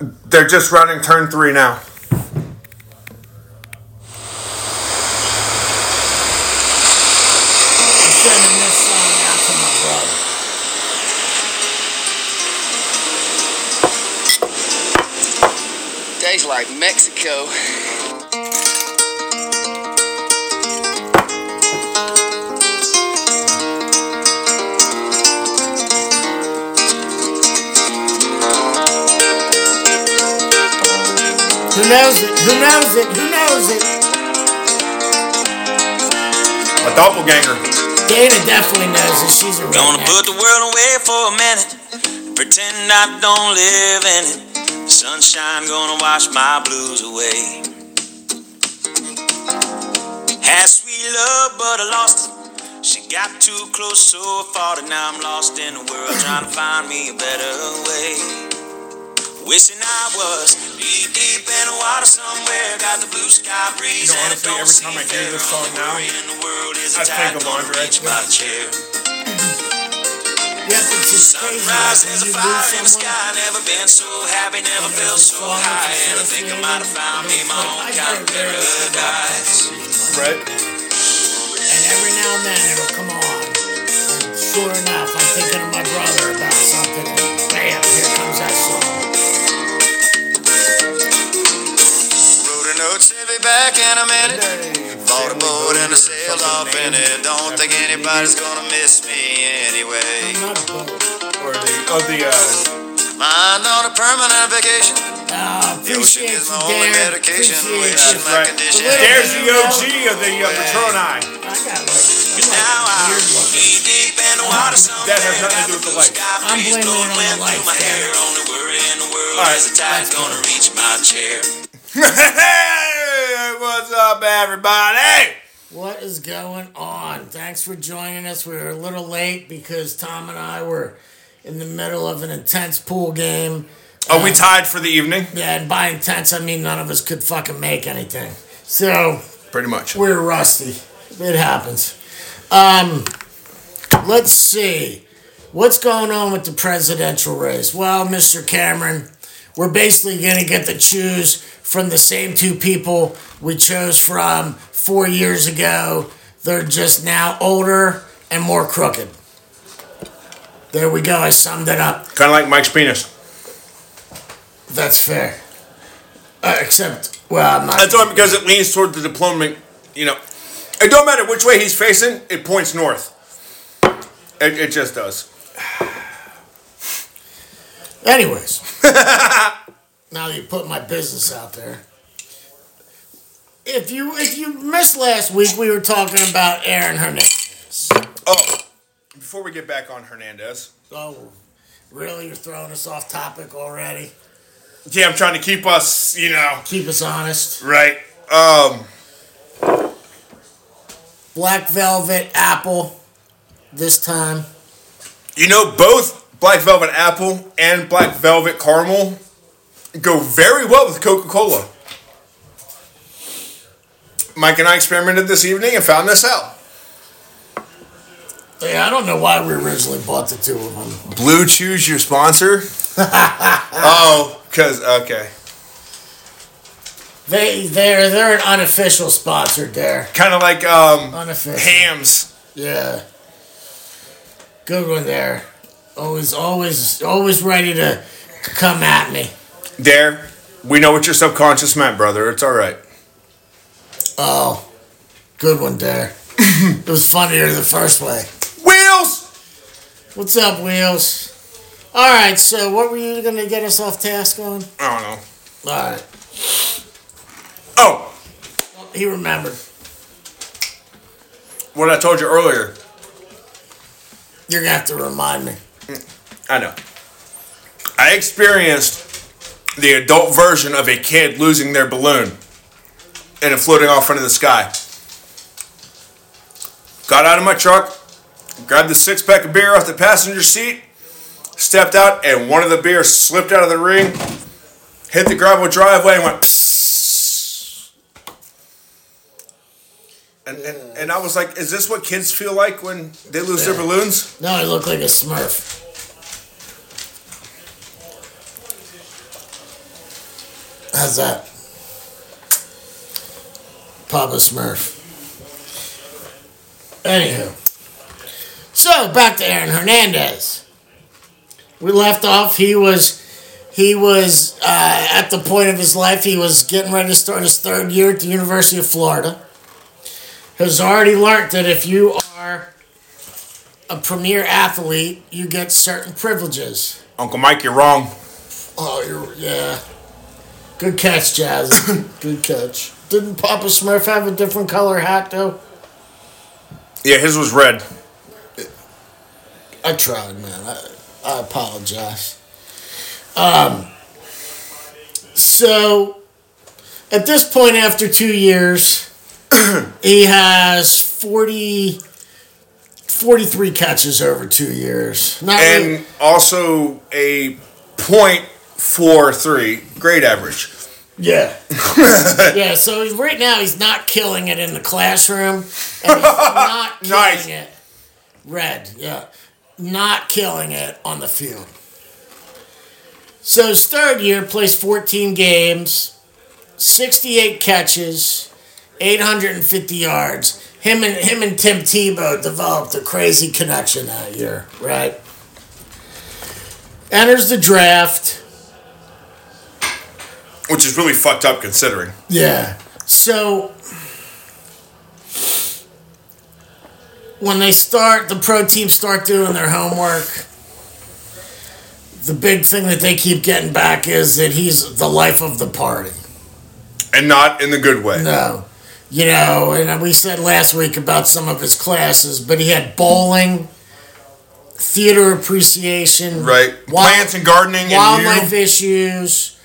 They're just running turn three now. Days like Mexico. Knows it? Who knows it? Who knows it? A doppelganger. Dana definitely knows it. She's a Gonna put the world away for a minute. Pretend I don't live in it. The sunshine gonna wash my blues away. Had sweet love, but I lost it. She got too close, so far, and now I'm lost in the world trying to find me a better way. Wishing I was deep, deep in the water somewhere. Got the blue sky breeze You know, and honestly, don't every time I hear this fair. song now, worry in the world is I a think tide of gonna Andre. reach my chair. It's just crazy. Sunrise, there's a when you fire lose in the sky. Never been so happy, never felt so high. And I think I might have found me my own kind of heard lyrics paradise. Right? And every now and then it'll come on. Sure enough, back in a minute. Bought a boat and I sailed off in it. Don't think anybody's gonna miss me anyway. I'm not a boat. Or the oh the uh, Mind on a permanent vacation. Uh, The ocean appreciate is you, my only Darren. medication. Appreciate you. my right. condition. There's the OG of the uh, Patron Eye. I got like, Now I'm looking. deep, in the water. That has nothing to do with the lights. I'm blaming it on the lights, My damn hair only worry in the world All right. is the tide's gonna reach my chair. hey, what's up, everybody? What is going on? Thanks for joining us. We were a little late because Tom and I were in the middle of an intense pool game. Oh, we tied for the evening. Yeah, and by intense, I mean none of us could fucking make anything. So Pretty much. we're rusty. It happens. Um, let's see. What's going on with the presidential race? Well, Mr. Cameron, we're basically going to get to choose from the same two people we chose from four years ago. They're just now older and more crooked. There we go. I summed it up. Kind of like Mike's penis. That's fair. Uh, except, well, I'm not. That's only because it leans toward the diplomatic. You know, it don't matter which way he's facing. It points north. It, it just does. Anyways, now that you put my business out there. If you if you missed last week, we were talking about Aaron Hernandez. Oh, before we get back on Hernandez, Oh, really? You're throwing us off topic already? yeah, I'm trying to keep us, you know, Keep us honest. right. Um, Black Velvet Apple. This time, you know, both Black Velvet Apple and Black Velvet Caramel go very well with Coca Cola. Mike and I experimented this evening and found this out. yeah, I don't know why we originally bought the two of them. Blue Chews your sponsor? oh, because, okay. They they're they're an unofficial sponsor there. Kind of like um, Unofficial. hams. Yeah. Good one there. Oh, always, always, always ready to come at me. Dare, we know what your subconscious meant, brother. It's all right. Oh, good one there. it was funnier the first way. Wheels! What's up, Wheels? All right, so what were you going to get us off task on? I don't know. All right. Oh, He remembered. what I told you earlier. You're going to have to remind me. I know. I experienced the adult version of a kid losing their balloon and it floating off into the sky. Got out of my truck, grabbed the six pack of beer off the passenger seat, stepped out, and one of the beers slipped out of the ring, hit the gravel driveway, and went. And, and, and I was like, is this what kids feel like when they lose their balloons? No, he looked like a smurf. How's that? Papa Smurf. Anywho. So back to Aaron Hernandez. We left off. He was he was uh, at the point of his life. He was getting ready to start his third year at the University of Florida. Has already learned that if you are a premier athlete, you get certain privileges. Uncle Mike, you're wrong. Oh, you're, yeah. Good catch, Jazz. Good catch. Didn't Papa Smurf have a different color hat though? Yeah, his was red. I tried, man. I, I apologize. Um, so, at this point, after two years, he has 40, 43 catches over two years. Not really- And also a point four three great average. Yeah. yeah, so right now he's not killing it in the classroom. And he's not killing Nice. it. Red, yeah. Not killing it on the field. So his third year plays 14 games, 68 catches, 850 yards. Him and him and Tim Tebow developed a crazy connection that year, right? Enters the draft. Which is really fucked up considering. Yeah. So when they start, the pro teams start doing their homework. The big thing that they keep getting back is that he's the life of the party. And not in the good way. No. You know, and we said last week about some of his classes, but he had bowling, theater appreciation, Right. wild- Plants and gardening and wildlife you. issues,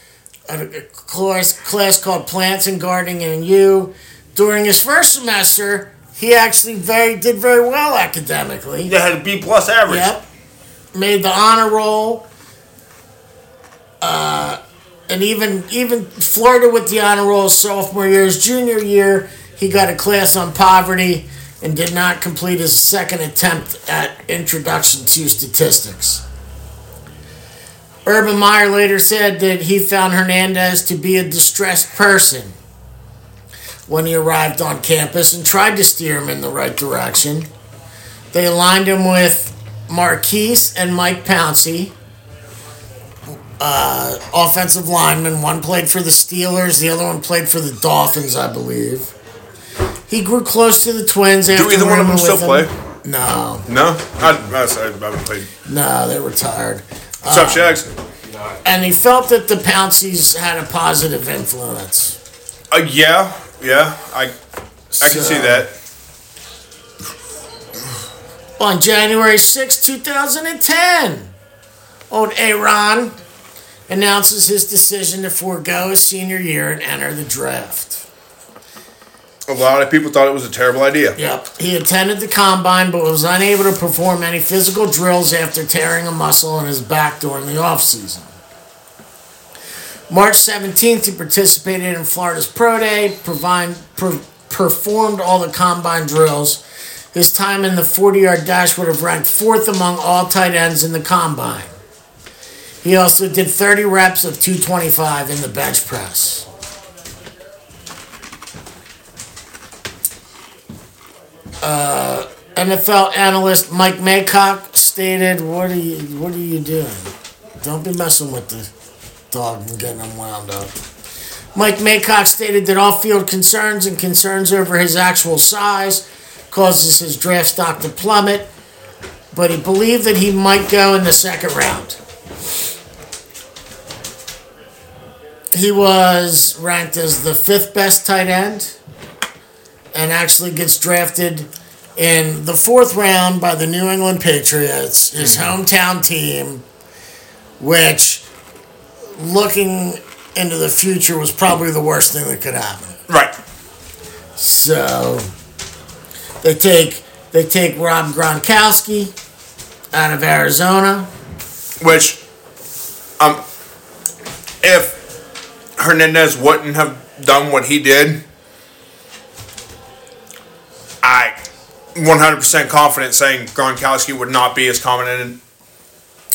a, a class, class called Plants and Gardening and You. During his first semester, he actually very did very well academically. Yeah, had a B plus average. Yep. Made the honor roll. Uh, and even even flirted with the honor roll sophomore year. His junior year, he got a class on poverty and did not complete his second attempt at introduction to statistics. Urban Meyer later said that he found Hernandez to be a distressed person when he arrived on campus and tried to steer him in the right direction. They aligned him with Marquise and Mike Pouncey, uh, offensive linemen. One played for the Steelers, the other one played for the Dolphins, I believe. He grew close to the Twins after Do either one of them still play? No, No? I, I, I haven't played. no, they retired. What's up, Shags? And he felt that the Pounceys had a positive influence. Uh, yeah, yeah. I I can see that. On January 6, 2010, old Aaron announces his decision to forego his senior year and enter the draft. A lot of people thought it was a terrible idea. Yep. He attended the combine but was unable to perform any physical drills after tearing a muscle in his back during the offseason. March 17th, he participated in Florida's Pro Day, provide, per, performed all the combine drills. His time in the 40 yard dash would have ranked fourth among all tight ends in the combine. He also did 30 reps of 225 in the bench press. Uh, NFL analyst Mike Maycock stated, "What are you? What are you doing? Don't be messing with the dog and getting him wound up." Mike Maycock stated that off-field concerns and concerns over his actual size causes his draft stock to plummet, but he believed that he might go in the second round. He was ranked as the fifth best tight end and actually gets drafted in the fourth round by the New England Patriots, his hometown team, which, looking into the future, was probably the worst thing that could happen. Right. So they take they take Rob Gronkowski out of Arizona. Which, um, if Hernandez wouldn't have done what he did, I 100% confident saying Gronkowski would not be as common and,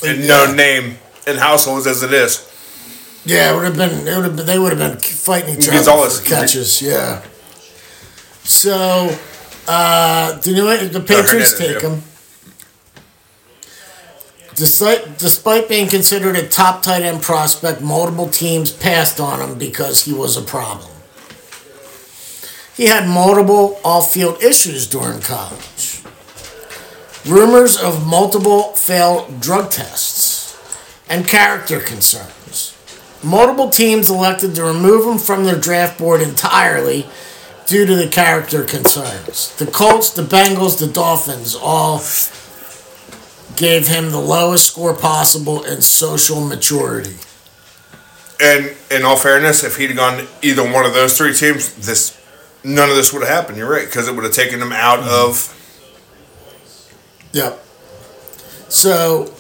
and known name in households as it is. Yeah, it would have been. It would have been. They would have been fighting each other for catches. Yeah. So, uh, the New the Patriots take him. Despite, despite being considered a top tight end prospect, multiple teams passed on him because he was a problem. He had multiple off field issues during college. Rumors of multiple failed drug tests and character concerns. Multiple teams elected to remove him from their draft board entirely due to the character concerns. The Colts, the Bengals, the Dolphins all gave him the lowest score possible in social maturity. And in all fairness, if he'd gone either one of those three teams, this none of this would have happened. You're right, because it would have taken them out of. Yep. So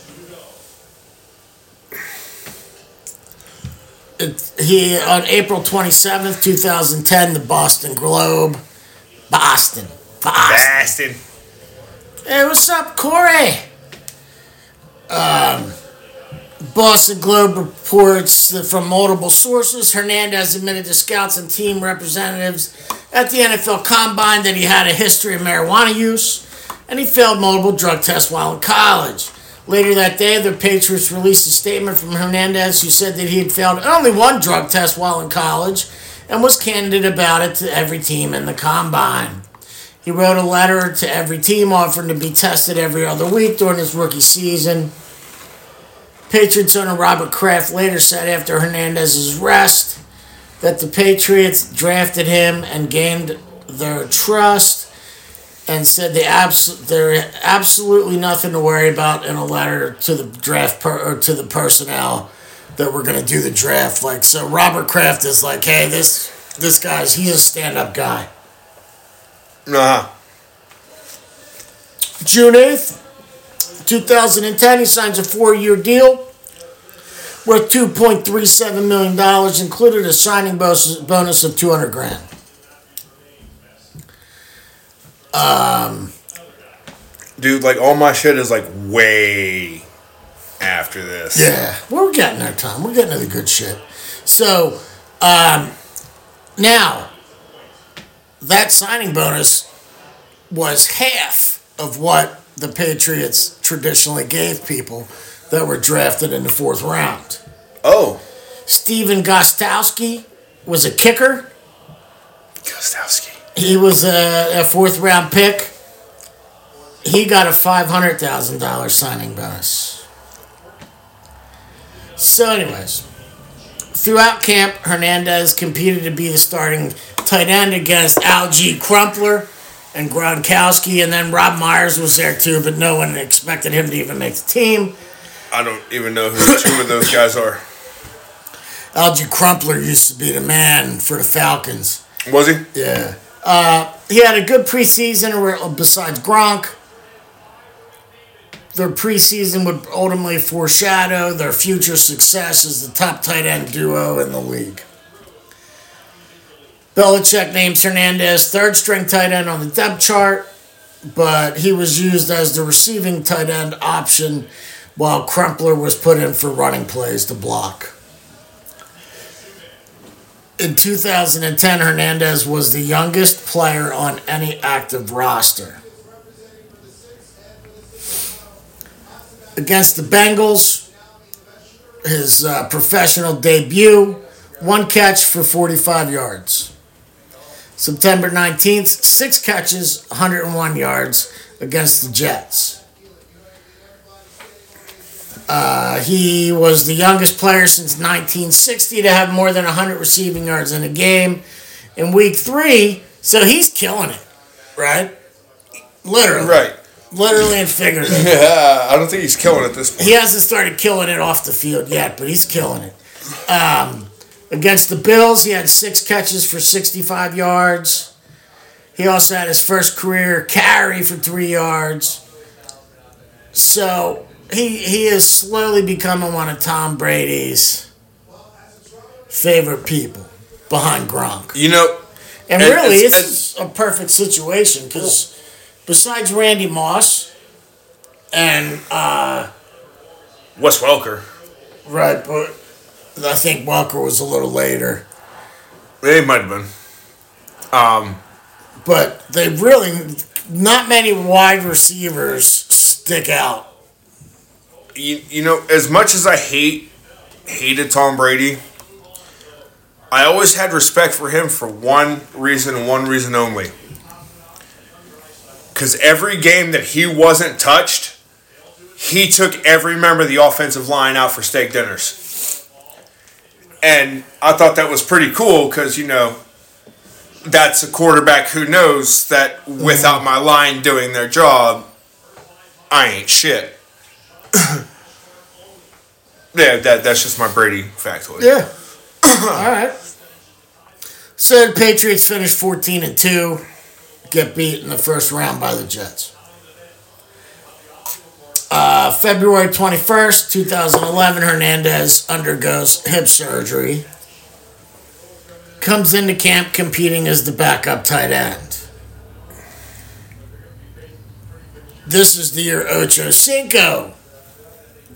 it, he on April twenty seventh, two thousand ten, the Boston Globe, Boston, Boston. Bastin. Hey, what's up, Corey? Um, Boston Globe reports that from multiple sources, Hernandez admitted to scouts and team representatives at the NFL Combine that he had a history of marijuana use and he failed multiple drug tests while in college. Later that day, the Patriots released a statement from Hernandez who said that he had failed only one drug test while in college and was candid about it to every team in the Combine. He wrote a letter to every team offering to be tested every other week during his rookie season. Patriots owner Robert Kraft later said after Hernandez's arrest that the Patriots drafted him and gained their trust and said they abs- there absolutely nothing to worry about in a letter to the draft per- or to the personnel that we're going to do the draft. Like so Robert Kraft is like hey this this guy's he's a stand-up guy. Nah. June 8th, 2010, he signs a four year deal worth $2.37 million, included a signing bonus, of 200 grand. Um, Dude, like all my shit is like way after this. Yeah, we're getting there, Tom. We're getting to the good shit. So, um, now, that signing bonus was half of what the Patriots traditionally gave people that were drafted in the fourth round. Oh. Steven Gostkowski was a kicker. Gostkowski. He was a, a fourth round pick. He got a $500,000 signing bonus. So, anyways, throughout camp, Hernandez competed to be the starting tight end against Alge Crumpler and Gronkowski, and then Rob Myers was there too, but no one expected him to even make the team. I don't even know who two of those guys are. Alge Crumpler used to be the man for the Falcons. Was he? Yeah. Uh, he had a good preseason where- besides Gronk. Their preseason would ultimately foreshadow their future success as the top tight end duo in the league. Belichick names Hernandez third string tight end on the depth chart, but he was used as the receiving tight end option while Crumpler was put in for running plays to block. In 2010, Hernandez was the youngest player on any active roster. Against the Bengals, his uh, professional debut, one catch for 45 yards. September 19th, six catches, 101 yards against the Jets. Uh, he was the youngest player since 1960 to have more than 100 receiving yards in a game in week three, so he's killing it, right? Literally. Right. Literally and figuratively. Yeah, I don't think he's killing it at this point. He hasn't started killing it off the field yet, but he's killing it. Um, against the Bills, he had six catches for 65 yards. He also had his first career carry for three yards. So he he is slowly becoming one of Tom Brady's favorite people behind Gronk. You know, And really, it's- it's, a perfect situation because besides Randy Moss and uh, Wes Welker. Right, but I think Walker was a little later. They might have been. Um, but they really, not many wide receivers stick out. You, you know, as much as I hate hated Tom Brady, I always had respect for him for one reason and one reason only. Because every game that he wasn't touched, he took every member of the offensive line out for steak dinners. And I thought that was pretty cool because, you know, that's a quarterback who knows that without mm-hmm. my line doing their job, I ain't shit. yeah, that, that's just my Brady factoid. Yeah. All right. So the Patriots finished 14 and 2, get beat in the first round by the Jets. Uh, February 21st, 2011, Hernandez undergoes hip surgery. Comes into camp competing as the backup tight end. This is the year Ocho Cinco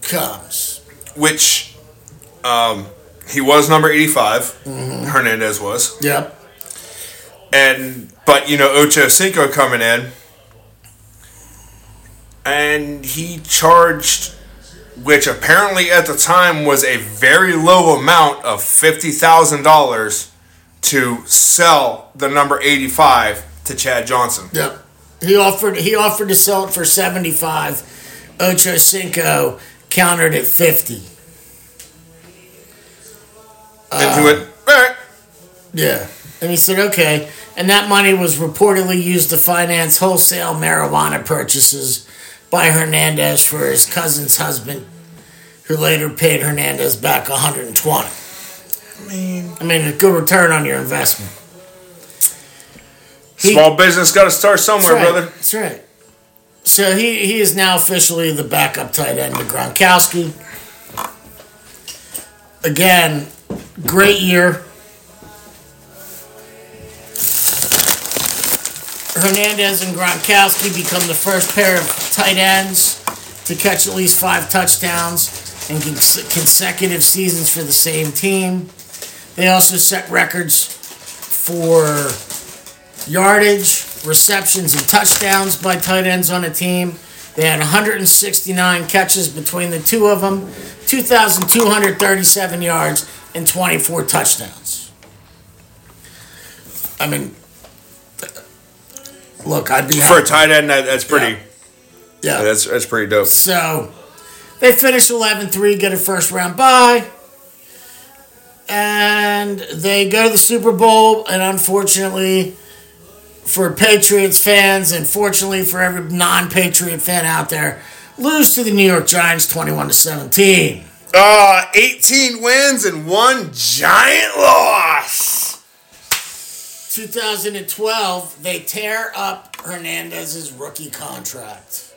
comes. Which um, he was number 85, Hernandez was. Yep. And, but, you know, Ocho Cinco coming in, and he charged, which apparently at the time was a very low amount of $50,000 to sell the number 85 to Chad Johnson. Yep. He offered he offered to sell it for seventy five. Ocho Cinco countered at fifty. and he uh, went, all right. Yeah. And he said, okay. And that money was reportedly used to finance wholesale marijuana purchases by Hernandez for his cousin's husband, who later paid Hernandez back 120. I mean, I mean, a good return on your investment. He- small business got to start somewhere, That's right. brother. That's right. So he, he is now officially the backup tight end to Gronkowski. Again, great year. Hernandez and Gronkowski become the first pair of tight ends to catch at least five touchdowns in cons- consecutive seasons for the same team. They also set records for yardage, receptions, and touchdowns by tight ends on a team. They had 169 catches between the two of them, 2,237 yards, and 24 touchdowns. I mean, look, I'd be For a happy. tight end, that, that's pretty. Yeah. That's that's pretty dope. So they finish 11 3, get a first round bye. And they go to the Super Bowl. And unfortunately, for Patriots fans, and fortunately for every non Patriot fan out there, lose to the New York Giants 21 to 17. Uh, 18 wins and one giant loss. 2012, they tear up Hernandez's rookie contract.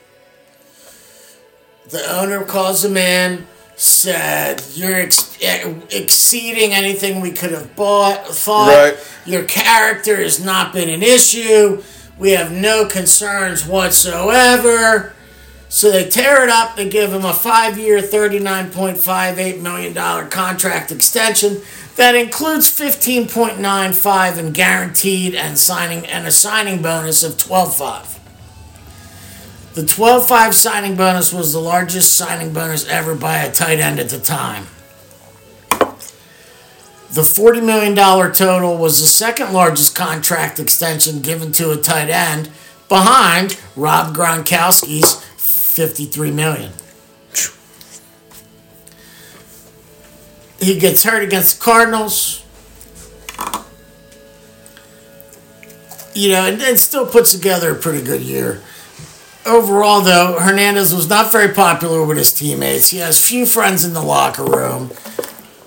The owner calls him in, said, You're ex- exceeding anything we could have bought, thought. Right. Your character has not been an issue. We have no concerns whatsoever. So they tear it up. They give him a five year, $39.58 million contract extension that includes 15.95 in guaranteed and signing and a signing bonus of 12.5. The 12.5 signing bonus was the largest signing bonus ever by a tight end at the time. The $40 million total was the second largest contract extension given to a tight end behind Rob Gronkowski's 53 million. He gets hurt against the Cardinals. You know, and, and still puts together a pretty good year. Overall, though, Hernandez was not very popular with his teammates. He has few friends in the locker room.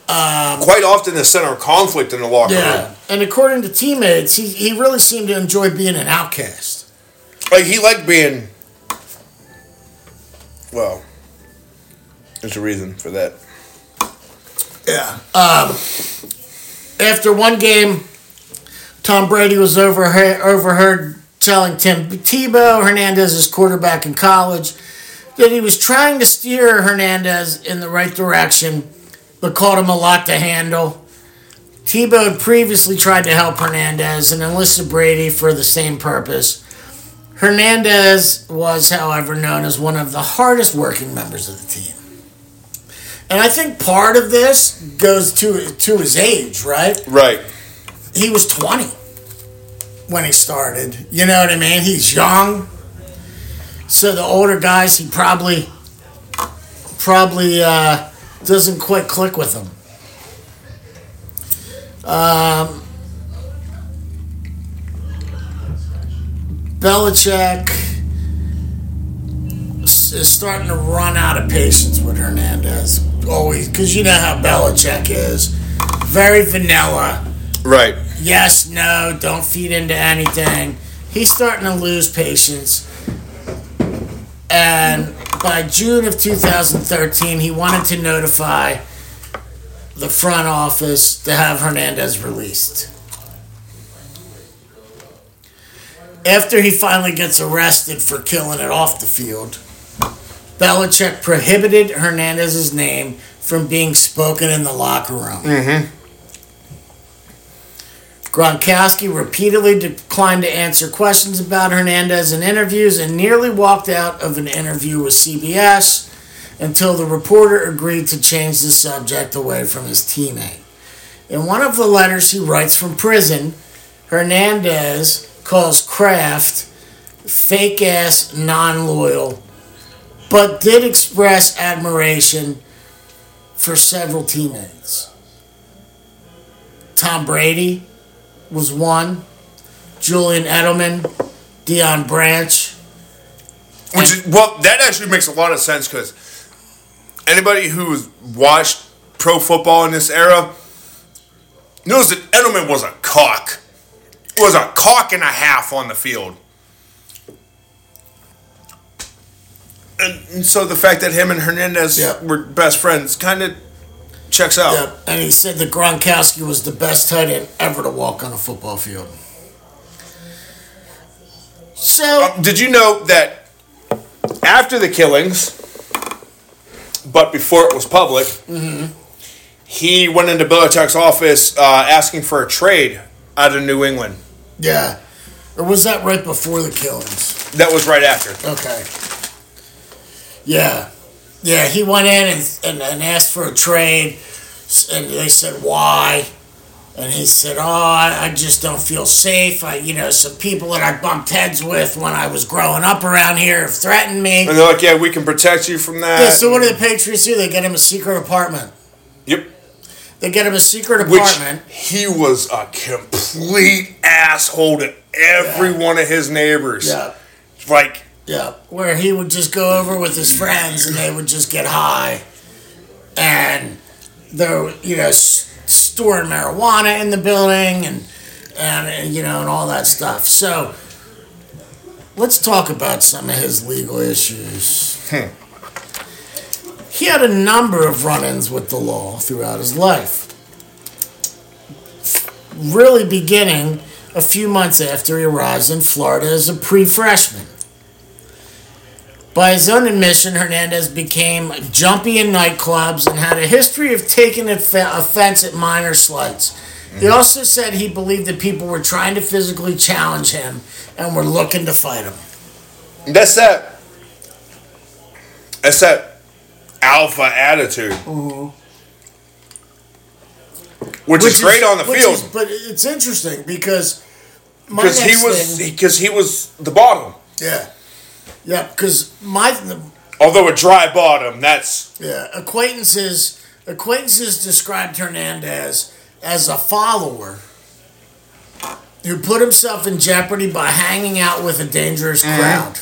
Um, Quite often, the center of conflict in the locker Yeah. room. And according to teammates, he, he really seemed to enjoy being an outcast. Like he liked being. Well, there's a reason for that. Yeah. Um, after one game, Tom Brady was overheard, overheard telling Tim Tebow, Hernandez's quarterback in college, that he was trying to steer Hernandez in the right direction but called him a lot to handle. Tebow had previously tried to help Hernandez and enlisted Brady for the same purpose. Hernandez was, however, known as one of the hardest working members of the team. And I think part of this goes to to his age, right? Right. He was 20 when he started. You know what I mean? He's young. So the older guys, he probably probably uh, doesn't quite click with them. Um, Belichick is starting to run out of patience with Hernandez. Always, because you know how Belichick is. Very vanilla. Right. Yes, no, don't feed into anything. He's starting to lose patience. And by June of 2013, he wanted to notify the front office to have Hernandez released. After he finally gets arrested for killing it off the field, Belichick prohibited Hernandez's name from being spoken in the locker room. Mm-hmm. Gronkowski repeatedly declined to answer questions about Hernandez in interviews and nearly walked out of an interview with CBS until the reporter agreed to change the subject away from his teammate. In one of the letters he writes from prison, Hernandez calls Kraft fake ass, non loyal, but did express admiration for several teammates. Tom Brady was one, Julian Edelman, Deion Branch. Which is well, that actually makes a lot of sense because anybody who's watched pro football in this era knows that Edelman was a cock. Was a cock and a half on the field. And, so the fact that him and Hernandez Yeah. were best friends kind of checks out. Yep. And he said that Gronkowski was the best tight end ever to walk on a football field. So, Did you know that after the killings, but before it was public, he went into Belichick's office uh, asking for a trade out of New England. yeah. Or was that right before the killings? That was right after. Okay. Yeah. Yeah, he went in and, and, and asked for a trade, and they said, why? And he said, oh, I, I just don't feel safe. I, you know, some people that I bumped heads with when I was growing up around here have threatened me. And they're like, "Yeah, we can protect you from that." Yeah, so what do the Patriots do? They get him a secret apartment. Yep. They get him a secret apartment. Which apartment. he was a complete asshole to every one of his neighbors. Yeah. Like, Yeah, where he would just go over with his friends and they would just get high, and they're you know s- storing marijuana in the building and and uh, you know and all that stuff. So let's talk about some of his legal issues. He had a number of run-ins with the law throughout his life. Really beginning a few months after he arrives in Florida as a pre-freshman. By his own admission, Hernandez became jumpy in nightclubs and had a history of taking off- offense at minor slights. He mm-hmm. also said he believed that people were trying to physically challenge him and were looking to fight him. that's that. That's that alpha attitude. Mm-hmm. Which, is great on the field. is- but it's interesting because because he was because he was the bottom. yeah, yeah. Because my Although a dry bottom, that's Yeah, acquaintances acquaintances described Hernandez as a follower who put himself in jeopardy by hanging out with a dangerous mm-hmm. crowd.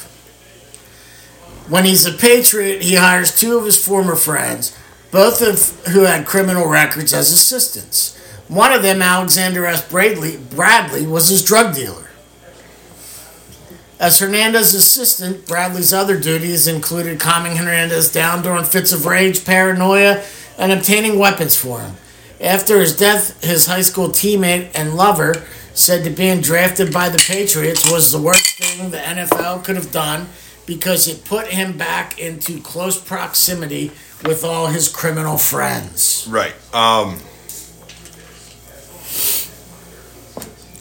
When he's a patriot, he hires two of his former friends, both of who had criminal records as assistants. One of them, Alexander S. Bradley, Bradley, was his drug dealer. As Hernandez's assistant, Bradley's other duties included calming Hernandez down during fits of rage, paranoia, and obtaining weapons for him. After his death, his high school teammate and lover said that being drafted by the Patriots was the worst thing the NFL could have done because it put him back into close proximity with all his criminal friends. Right. Um,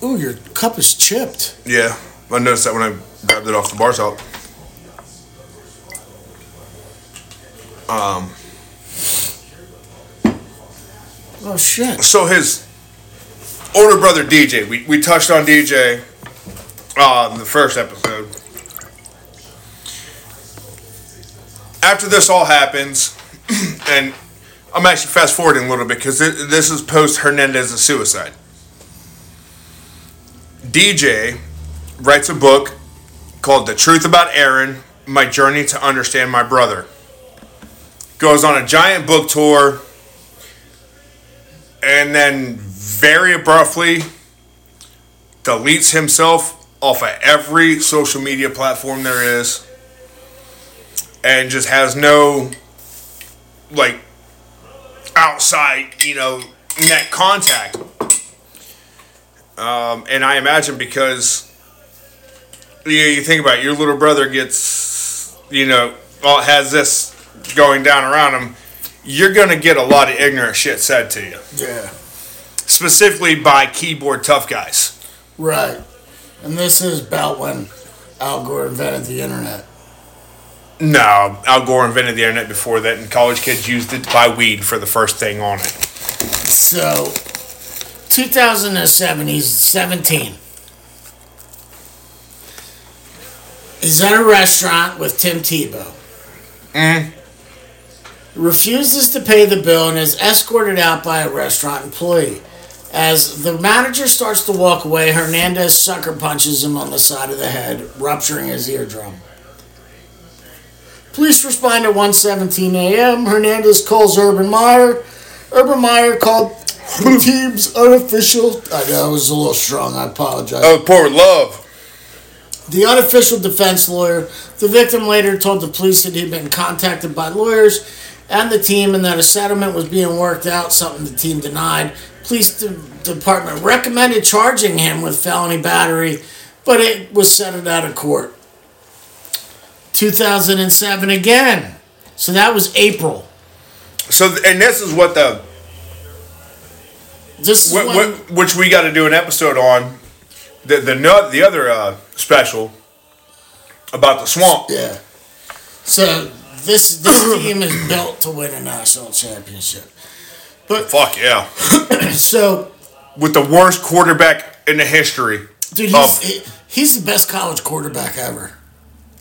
Ooh, your cup is chipped. yeah, I noticed that when I grabbed it off the bar top. Um, Oh shit. so his older brother DJ, we, we touched on DJ uh, in the first episode. After this all happens, and I'm actually fast forwarding a little bit because this is post Hernandez's suicide. DJ writes a book called The Truth About Aaron My Journey to Understand My Brother. Goes on a giant book tour and then very abruptly deletes himself off of every social media platform there is and just has no like outside you know net contact um, and i imagine because you, you think about it, your little brother gets you know well, has this going down around him you're going to get a lot of ignorant shit said to you Yeah. specifically by keyboard tough guys. Right. And this is about when Al Gore invented the internet. No, Al Gore invented the internet before that, and college kids used it to buy weed for the first thing on it. So, 2007, he's 17. He's at a restaurant with Tim Tebow. Mm. Refuses to pay the bill and is escorted out by a restaurant employee. As the manager starts to walk away, Hernandez sucker punches him on the side of the head, rupturing his eardrum. Police respond at 1:17 a.m. Hernandez calls Urban Meyer. Urban Meyer called the team's unofficial. I know it was a little strong. I apologize. Oh, poor love. The unofficial defense lawyer. The victim later told the police that he'd been contacted by lawyers and the team, and that a settlement was being worked out. Something the team denied. Police de- department recommended charging him with felony battery, but it was settled out of court. 2007 again. So that was April. So, and this is what the This when, what, which we got to do an episode on the the no, the other uh, special about the swamp. yeah. So this this team is built to win a national championship. But fuck yeah! So, With the worst quarterback in the history dude, he's he, he's the best college quarterback ever.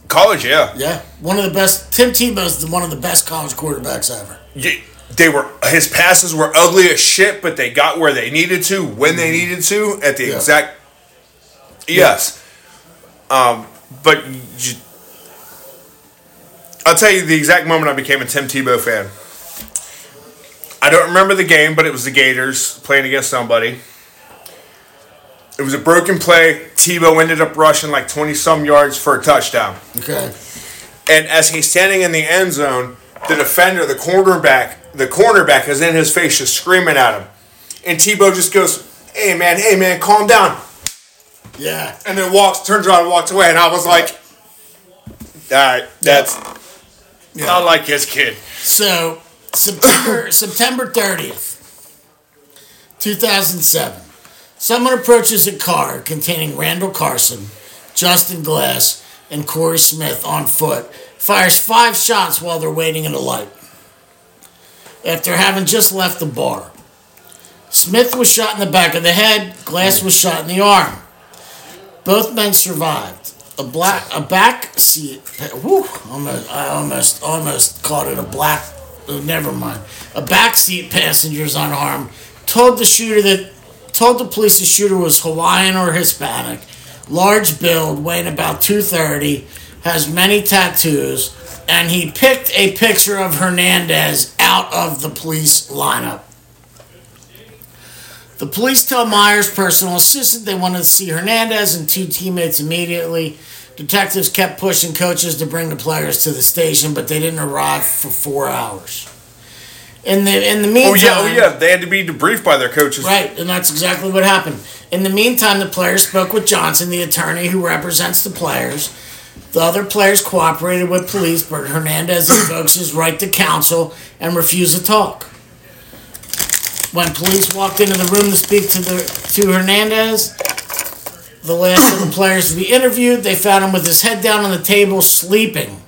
college. Yeah, Yeah, one of the best. Tim Tebow's the, one of the best college quarterbacks ever. Y- they were his passes were ugly as shit, but they got where they needed to when they mm-hmm. needed to at the Yeah. exact. Yes, um, but you, I'll tell you the exact moment I became a Tim Tebow fan. I don't remember the game, but it was the Gators playing against somebody. It was a broken play. Tebow ended up rushing like twenty some yards for a touchdown. Okay. And as he's standing in the end zone, the defender, the cornerback, the cornerback is in his face, just screaming at him. And Tebow just goes, "Hey man, hey man, calm down." Yeah. And then walks, turns around, and walks away. And I was like, "All right, that's I like his kid." So September September thirtieth, two thousand seven. Someone approaches a car containing Randall Carson, Justin Glass, and Corey Smith on foot. Fires five shots while they're waiting in a light. After having just left the bar. Smith was shot in the back of the head. Glass was shot in the arm. Both men survived. A black, a back seat. Whew, almost, I almost, almost called it a black. oh, never mind. A backseat passenger's unharmed. Told the shooter that, told the police the shooter was Hawaiian or Hispanic, large build, weighing about two thirty, has many tattoos, and he picked a picture of Hernandez out of the police lineup. The police tell Meyer's personal assistant they wanted to see Hernandez and two teammates immediately. Detectives kept pushing coaches to bring the players to the station, but they didn't arrive for four hours. In the in the meantime, Oh yeah, oh yeah, they had to be debriefed by their coaches. Right, and that's exactly what happened. In the meantime, the players spoke with Johnson, the attorney who represents the players. The other players cooperated with police, but Hernandez invokes his right to counsel and refused to talk. When police walked into the room to speak to the to Hernandez, the last of the players to be interviewed, they found him with his head down on the table, sleeping.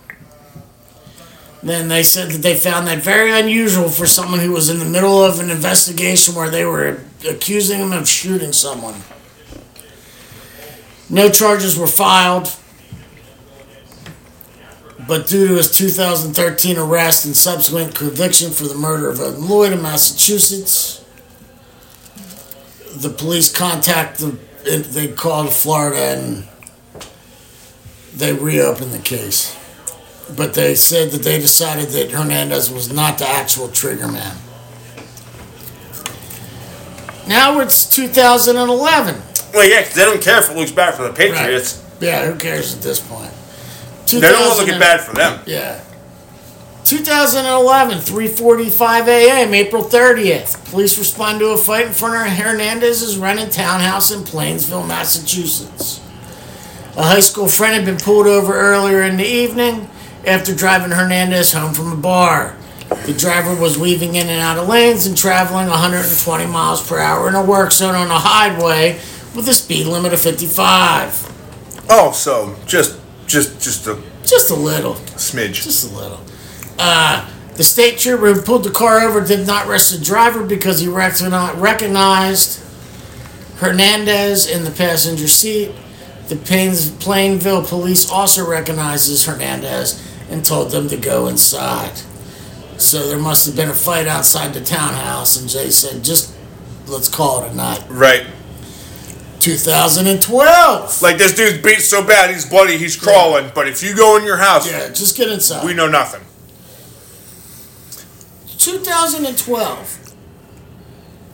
Then they said that they found that very unusual for someone who was in the middle of an investigation where they were accusing him of shooting someone. No charges were filed, but due to his 2013 arrest and subsequent conviction for the murder of Odin Lloyd in Massachusetts, the police contacted, them, they called Florida and they reopened the case. But they said that they decided that Hernandez was not the actual trigger man. Now it's 2011. Well, yeah, 'cause they don't care if it looks bad for the Patriots. Yeah, who cares at this point? They don't want to look bad for them. Yeah. 2011, 3:45 a.m., April 30th. Police respond to a fight in front of Hernandez's rented townhouse in Plainsville, Massachusetts. A high school friend had been pulled over earlier in the evening after driving Hernandez home from a bar. The driver was weaving in and out of lanes and traveling 120 miles per hour in a work zone on a highway with a speed limit of 55. Oh, so just, just, just a Just a little. smidge. Just a little. Uh, the state trooper who pulled the car over did not arrest the driver because he recogni- recognized Hernandez in the passenger seat. The Plains- Plainville police also recognizes Hernandez and told them to go inside. So there must have been a fight outside the townhouse, and Jay said, just let's call it a night. Right. 2012! Like this dude's beat so bad, he's bloody, he's crawling. But if you go in your house, Yeah, just get inside. we know nothing. 2012.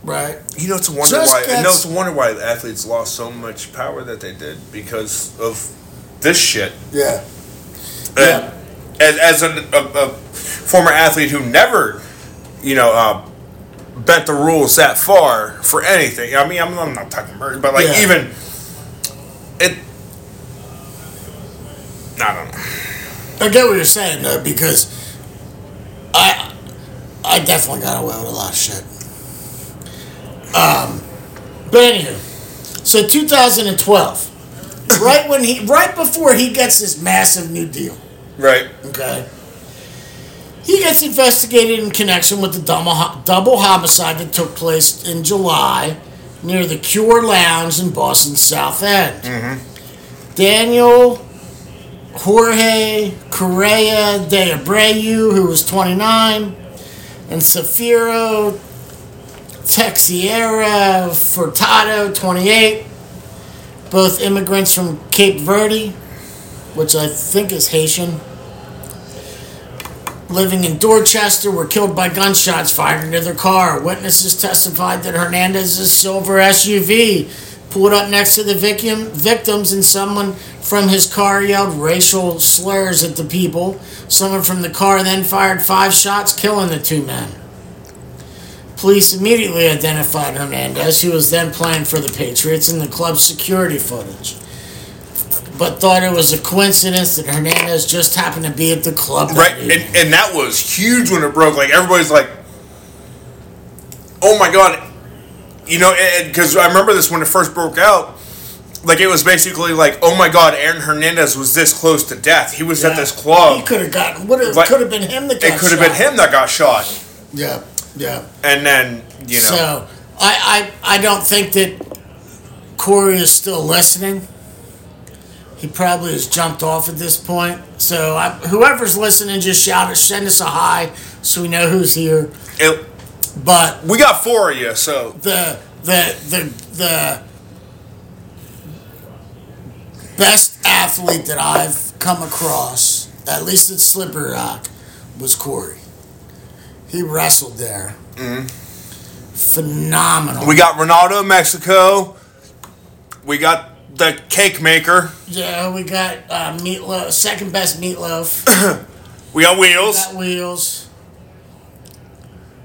Right. You know, it's a wonder Just why. gets- No, it's a wonder why athletes lost so much power that they did because of this shit. Yeah. And as, as an, a, a former athlete who never, you know, uh, bent the rules that far for anything. I mean, I'm, I'm not talking murder, but like Yeah. even it. I don't know. I get what you're saying though, because I I definitely got away with a lot of shit. Um, but anywho, so 2012, right when he, right before he gets this massive new deal, Right. okay, he gets investigated in connection with the double, homicide that took place in July near the Cure Lounge in Boston's South End. Mm-hmm. Daniel Jorge Correa de Abreu, who was 29, and Safiro Teixeira Furtado, 28, both immigrants from Cape Verde, which I think is Haitian, living in Dorchester, were killed by gunshots fired into their car. Witnesses testified that Hernandez's silver SUV pulled up next to the victim, victims and someone from his car yelled racial slurs at the people. Someone from the car then fired five shots, killing the two men. Police immediately identified Hernandez, who was then playing for the Patriots, in the club's security footage. But thought it was a coincidence that Hernandez just happened to be at the club. Right, and, and that was huge when it broke. Like everybody's like, "Oh my god!" You know, because I remember this when it first broke out. Like it was basically like, "Oh my god!" Aaron Hernandez was this close to death. He was at this club. He could have gotten. Like, could have been him that got it could have been him that got shot, Yeah, yeah. and then you know, So I, I I don't think that Corey is still listening. He probably has jumped off at this point. So I, whoever's listening, just shout it, send us a hi, so we know who's here. it, But we got four of you. So the the the the best athlete that I've come across, at least at Slippery Rock, was Corey. He wrestled there. Mm-hmm. Phenomenal. we got Ronaldo, Mexico. We got the cake maker. yeah, we got uh, meatloaf, second best meatloaf. We got wheels. got wheels.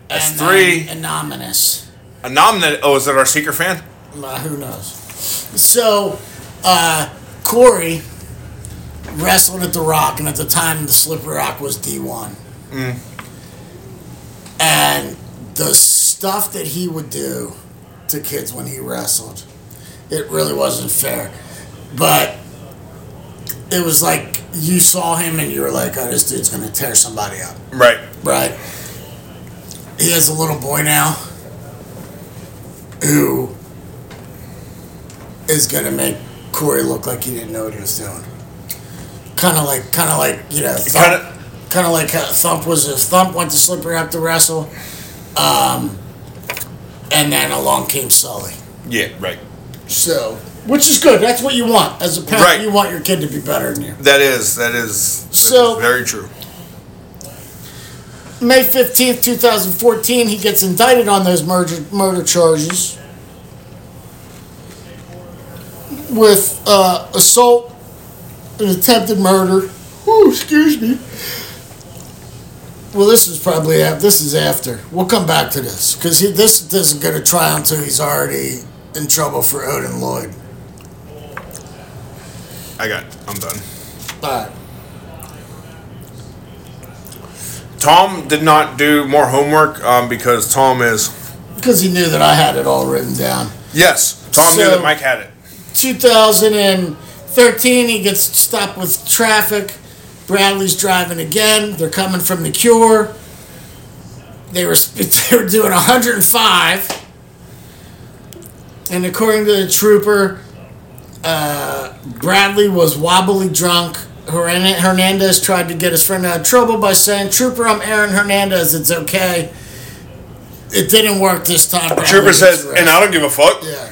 That's and three. Then Anonymous. A nominate. Oh, is it our secret fan? Uh, who knows? So, uh, Corey wrestled at the Rock, and at the time the Slippery Rock was D1. And the stuff that he would do to kids when he wrestled, it really wasn't fair. But it was like you saw him and you were like, oh, this dude's going to tear somebody up. Right. Right. He has a little boy now who is gonna make Corey look like he didn't know what he was doing. Kind of like, kind of like you know, kind of like Thump was. A, Thump went to Slippery up to wrestle, um, and then along came Sully. Yeah. Right. So, which is good. That's what you want as a parent. Right. You want your kid to be better than you. That is. That is. that is So- very true. May 15th, 2014, he gets indicted on those murder, murder charges with uh, assault and attempted murder. Ooh, excuse me. Well, this is probably af- this is after. We'll come back to this because this doesn't go to trial until he's already in trouble for Odin Lloyd. I got. I'm done. All right. Tom did not do more homework um, because Tom is. Because he knew that I had it all written down. Yes. Tom knew that Mike had it. 2013, he gets stopped with traffic. Bradley's driving again. They're coming from the Cure. They were they were doing 105, and according to the trooper, uh, Bradley was wobbly drunk. Hernandez tried to get his friend out of trouble by saying, "Trooper, I'm Aaron Hernandez. It's okay." It didn't work this time. Bradley Trooper says, arrested. and I don't give a fuck. Yeah.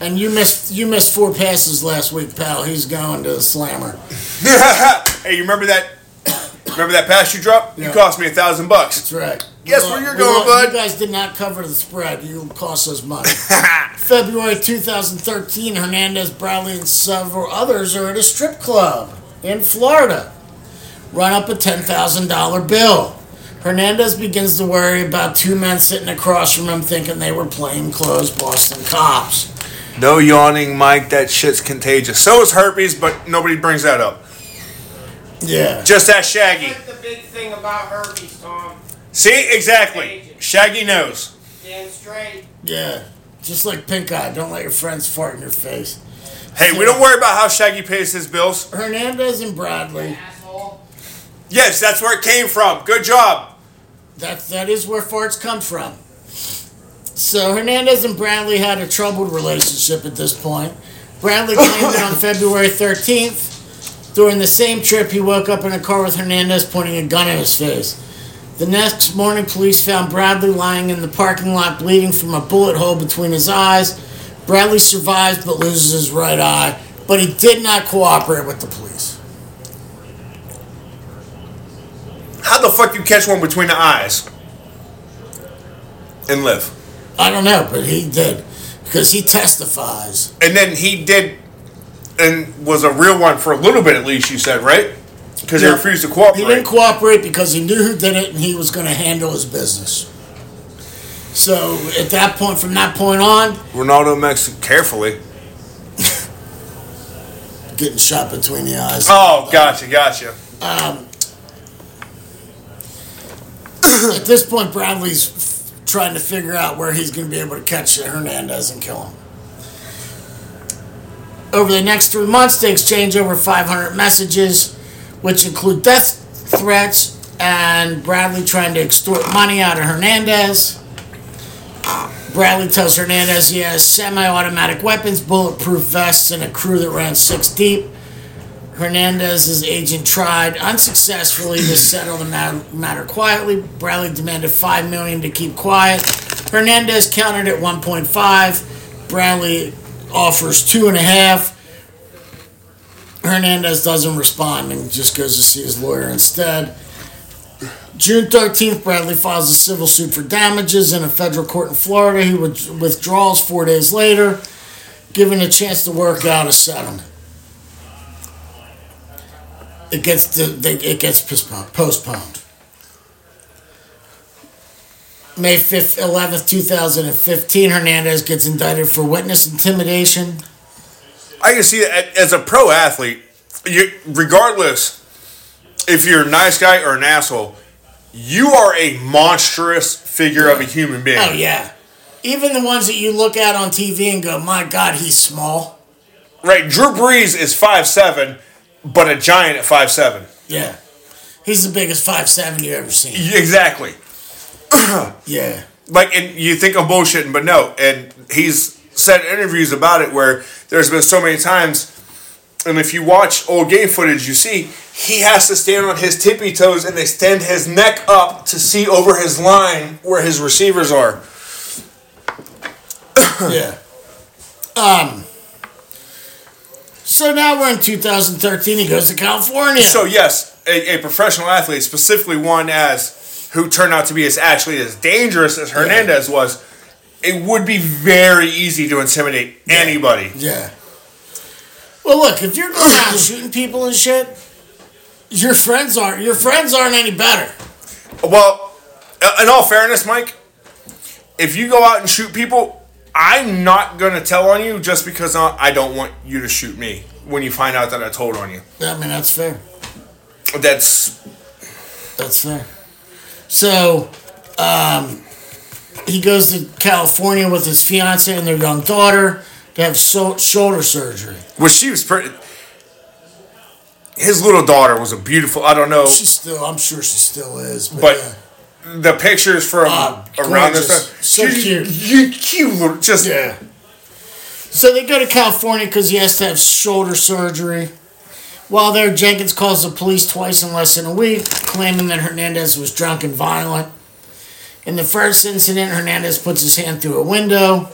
And you missed you missed four passes last week, pal. He's going to the slammer. hey, you remember that? Remember that pass you dropped? You cost me a thousand bucks. That's right. Guess We where you're we going, lo- bud? You guys did not cover the spread. You cost us money. February 2013, Hernandez, Bradley, and several others are at a strip club in Florida. Run up a $10,000 bill. Hernandez begins to worry about two men sitting across from him thinking they were plainclothes Boston cops. No yawning, Mike. That shit's contagious. So is herpes, but nobody brings that up. Yeah. Just that Shaggy. That's the big thing about herpes, Tom. See, exactly. Shaggy knows. Stand straight. Yeah. Just like pink eye. Don't let your friends fart in your face. Hey, we don't worry about how Shaggy pays his bills. Hernandez and Bradley. Asshole. Yes, that's where it came from. Good job. That that is where farts come from. So Hernandez and Bradley had a troubled relationship at this point. Bradley claimed it on February 13th. During the same trip, he woke up in a car with Hernandez pointing a gun in his face. The next morning, police found Bradley lying in the parking lot, bleeding from a bullet hole between his eyes. Bradley survives but loses his right eye, but he did not cooperate with the police. How the fuck you catch one between the eyes and live? I don't know, but he did because he testifies. And then he did, and was a real one for a little bit at least. You said right? Because he refused to cooperate. He didn't cooperate because he knew who did it and he was going to handle his business. So at that point, from that point on, Ronaldo Mexican carefully. getting shot between the eyes. Oh, gotcha, gotcha. Um, at this point, Bradley's f- trying to figure out where he's going to be able to catch Hernandez and kill him. Over the next three months, they exchange over 500 messages, which include death threats and Bradley trying to extort money out of Hernandez. Bradley tells Hernandez he has semi automatic weapons, bulletproof vests, and a crew that ran six deep. Hernandez's agent tried unsuccessfully to settle the matter, quietly. Bradley demanded five million to keep quiet. Hernandez countered at 1.5. Bradley offers two and a half. Hernandez doesn't respond and just goes to see his lawyer instead. June 13th, Bradley files a civil suit for damages in a federal court in Florida. He withdraws four days later, given a chance to work out a settlement. It gets it gets postponed. postponed. May 5th, 11th, 2015, Hernandez gets indicted for witness intimidation. I can see that as a pro athlete, you, regardless if you're a nice guy or an asshole, you are a monstrous figure of a human being. Oh yeah. Even the ones that you look at on TV and go, "My God, he's small." Right, Drew Brees is five seven, but a giant at five seven. Yeah. He's the biggest five seven you ever seen. Exactly. Yeah. Like, and you think I'm bullshitting, but no. And he's said interviews about it where there's been so many times, and if you watch old game footage, you see he has to stand on his tippy toes and extend his neck up to see over his line where his receivers are. yeah. Um. So now we're in 2013. He goes to California. So yes, a, a professional athlete, specifically one as who turned out to be as actually as dangerous as Hernandez was, it would be very easy to intimidate anybody. yeah. Well, look, if you're going out shooting people and shit, your friends aren't your friends aren't any better. Well, uh, in all fairness, Mike, if you go out and shoot people, I'm not gonna tell on you just because I I don't want you to shoot me when you find out that I told on you. I mean, that's fair. That's That's fair. So, um, he goes to California with his fiance and their young daughter to have so- shoulder surgery. well, she was pretty. His little daughter was a beautiful. I don't know. She still, I'm sure she still is, but, But yeah. the pictures from Ah, around this So she- cute. cute little, just Yeah. So they go to California because he has to have shoulder surgery. While there, Jenkins calls the police twice in less than a week, claiming that Hernandez was drunk and violent. In the first incident, Hernandez puts his hand through a window.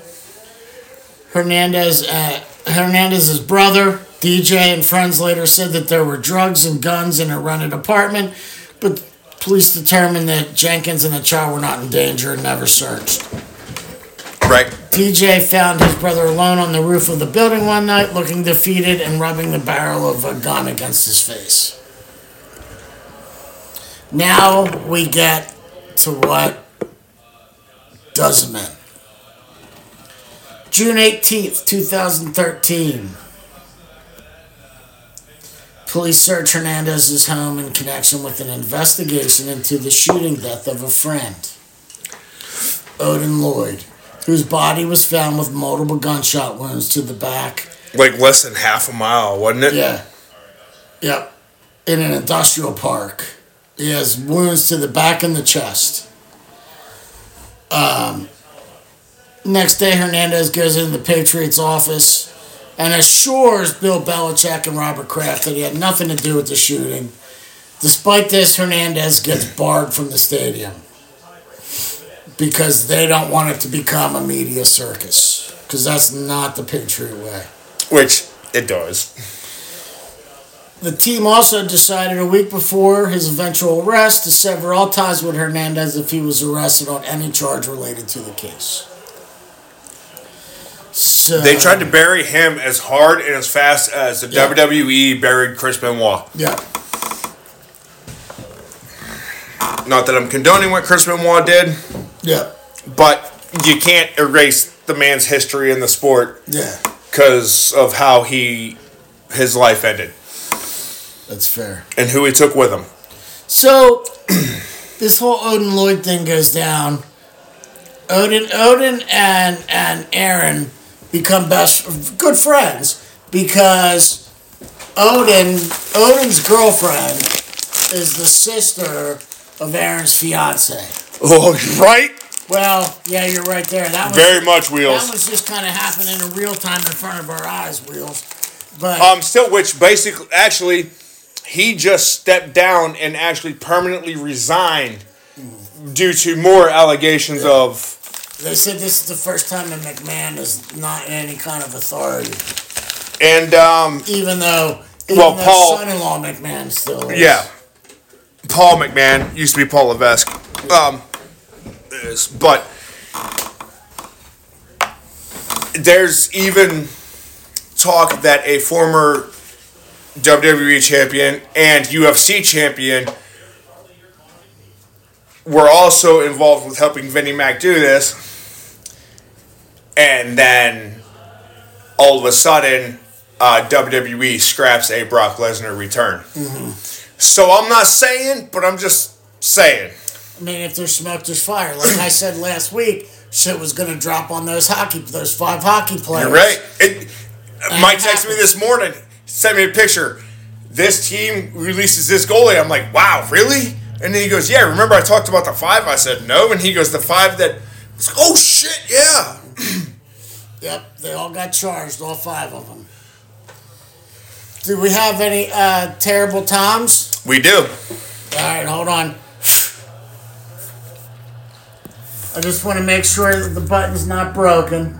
Hernandez, uh, Hernandez's brother, DJ, and friends later said that there were drugs and guns in a rented apartment, but police determined that Jenkins and the child were not in danger and never searched. right. DJ found his brother alone on the roof of the building one night, looking defeated and rubbing the barrel of a gun against his face. Now we get to what does him in. June 18th, 2013. Police search Hernandez's home in connection with an investigation into the shooting death of a friend, Odin Lloyd, whose body was found with multiple gunshot wounds to the back. Like less than half a mile, wasn't it? Yeah. Yep. In an industrial park. He has wounds to the back and the chest. Um, next day, Hernandez goes into the Patriots' office and assures Bill Belichick and Robert Kraft that he had nothing to do with the shooting. Despite this, Hernandez gets barred from the stadium because they don't want it to become a media circus. Because that's not the Patriot way. Which it does. The team also decided a week before his eventual arrest to sever all ties with Hernandez if he was arrested on any charge related to the case. So They tried to bury him as hard and as fast as the Yeah. WWE buried Chris Benoit. Yeah, Not that I'm condoning what Chris Benoit did, yeah, but you can't erase the man's history in the sport yeah. because of how he his life ended That's fair. and who he took with him. So this whole Odin Lloyd thing goes down. Odin, Odin, and and Aaron become best good friends because Odin, Odin's girlfriend, is the sister of Aaron's fiance. Oh, right? Well, yeah, you're right there. That was Very much wheels. that was just kind of happening in real time in front of our eyes, wheels. But Um, still, which basically, actually, he just stepped down and actually permanently resigned due to more allegations of. they said this is the first time that McMahon is not in any kind of authority. And um, even though even Well, though Paul- son-in-law McMahon still is. yeah, Paul McMahon used to be Paul Levesque. Um, is, but there's even talk that a former WWE champion and UFC champion were also involved with helping Vinnie Mac do this. And then all of a sudden, uh, WWE scraps a Brock Lesnar return. So I'm not saying, but I'm just saying. I mean, if there's smoke, there's fire. Like I said last week, shit was gonna drop on those hockey, those five hockey players. You're right. It, Mike texted me this morning, sent me a picture. This team releases this goalie. I'm like, wow, really? And then he goes, yeah, remember I talked about the five? I said, no. And he goes, the five that, oh shit, yeah. Yep, they all got charged, all five of them. Do we have any uh, terrible times? We do. All right, hold on. I just want to make sure that the button's not broken.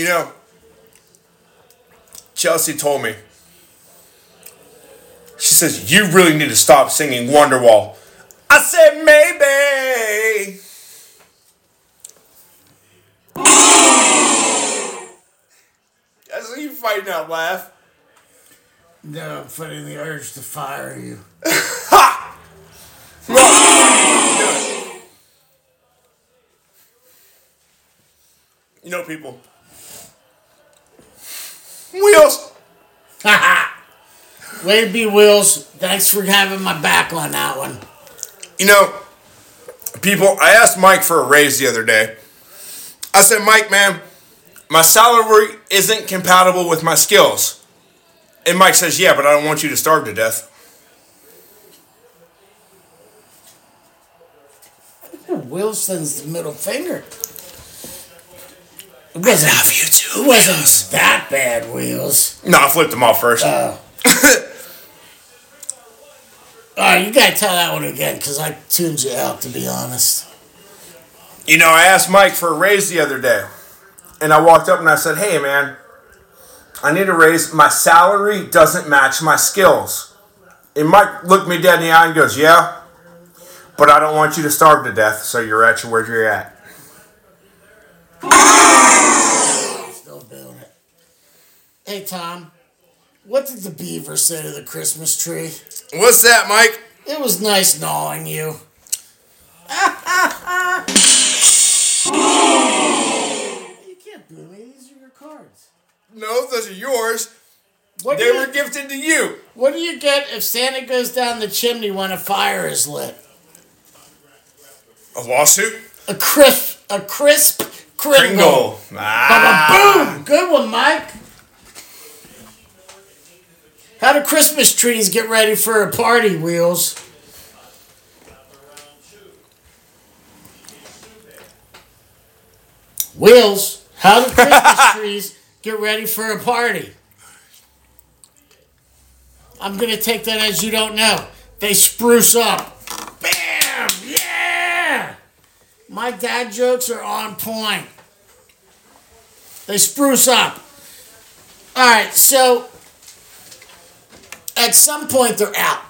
You know, Chelsea told me. She says, you really need to stop singing Wonderwall. I said, maybe. I see you fighting that laugh. No, I'm fighting the urge to fire you. Ha! You know, people. Wheels. Way to be, Wills. Thanks for having my back on that one. You know, people, I asked Mike for a raise the other day. I said, Mike, man, my salary isn't compatible with my skills. And Mike says, Yeah, but I don't want you to starve to death. Wilson's the middle finger. It wasn't, love you too, it wasn't that bad, Wheels. No, I flipped them off first. Oh. All right, you gotta tell that one again because I tuned you out, to be honest. You know, I asked Mike for a raise the other day. And I walked up and I said, Hey, man, I need a raise. My salary doesn't match my skills. And Mike looked me dead in the eye and goes, Yeah, but I don't want you to starve to death, so you're at where you're at. Still doing it. Hey, Tom, what did the beaver say to the Christmas tree? What's that, Mike? It was nice gnawing you. you can't boo me. These are your cards. No, those are yours. What They you, were gifted to you. what do you get if Santa goes down the chimney when a fire is lit? A lawsuit? A crisp, a crisp Kringle. Kringle. Ah. Boom! Good one, Mike. How do Christmas trees get ready for a party, Wheels? Wheels, how do Christmas trees get ready for a party? I'm going to take that as you don't know. They spruce up. Bam! Yeah! My dad jokes are on point. They spruce up. All right, so at some point they're out.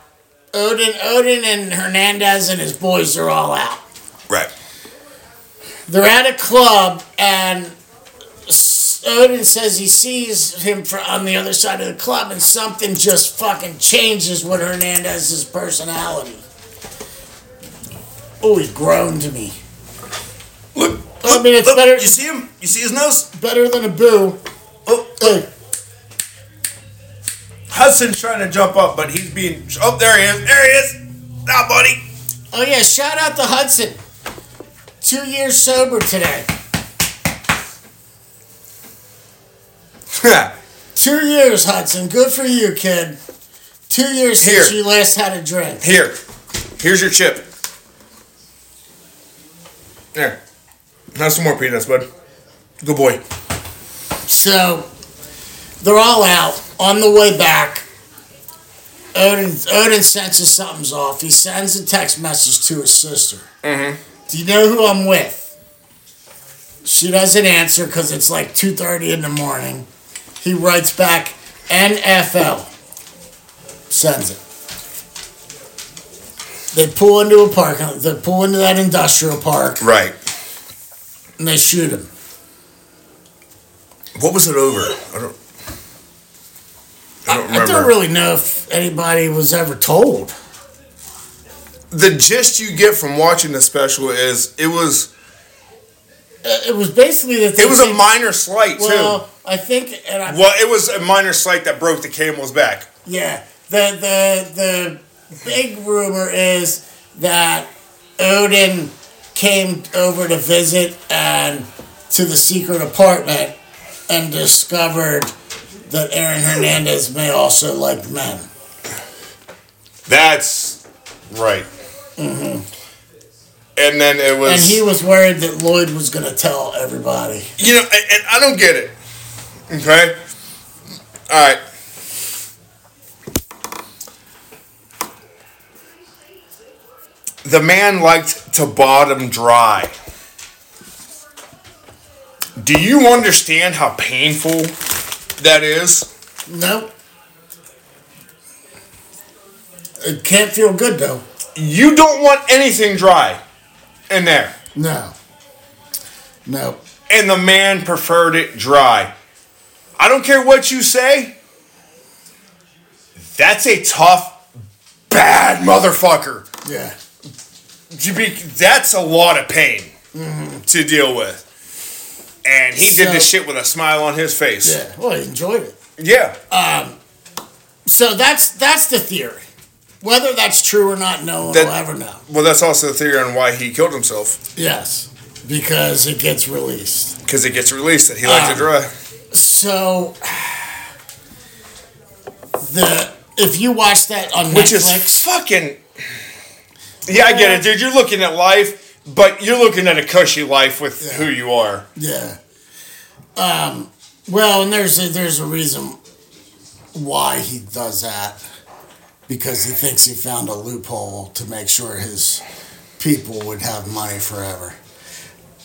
Odin, Odin, and Hernandez and his boys are all out. Right. They're at a club, and Odin says he sees him on the other side of the club, and something just fucking changes with Hernandez's personality. Oh, he groaned to me. Look. I mean, it's look, better- You see him? You see his nose? Better than a boo. Oh, Hey, Hudson's trying to jump up, but he's being. Oh, there he is. There he is. Now, buddy. Oh yeah, shout out to Hudson. Two years sober today. Two years, Hudson. Good for you, kid. Two years since Here. you last had a drink. Here. Here's your chip. There. Have some more peanuts, bud. Good boy. So they're all out on the way back. Odin Odin senses something's off. He sends a text message to his sister. Mm-hmm. Do you know who I'm with? She doesn't answer because it's like 2.30 in the morning. He writes back, NFL. Sends it. They pull into a parking lot. They pull into that industrial park Right. and they shoot him. What was it over? I don't. I don't I don't really know if anybody was ever told. the gist you get from watching the special is it was Uh, It was basically that It was a minor slight too. I think, and I Well, it was a minor slight that broke the camel's back. Yeah. The the the big rumor is that Odin came over to visit and to the secret apartment and discovered that Aaron Hernandez may also like men. That's right. Mm-hmm. And then it was. And he was worried that Lloyd was going to tell everybody. You know, and, and I don't get it. Okay? Alright. The man liked to bottom dry. Do you understand how painful that is? No. It can't feel good though. You don't want anything dry in there. No. No. And the man preferred it dry. I don't care what you say. That's a tough, bad motherfucker. Yeah. That's a lot of pain mm-hmm. to deal with. And he did So- this shit with a smile on his face. Yeah. Well, he enjoyed it. Yeah. Um, So that's that's the theory. Whether that's true or not, no one That- will ever know. Well, that's also the theory on why he killed himself. Yes, because it gets released. Because it gets released that he liked Ah. it dry. So the if you watch that on Which is Netflix, fucking. Yeah, I get it, dude. You're looking at life, but you're looking at a cushy life with Yeah. who you are. yeah. Um. Well, and there's a, there's a reason why he does that because he thinks he found a loophole to make sure his people would have money forever.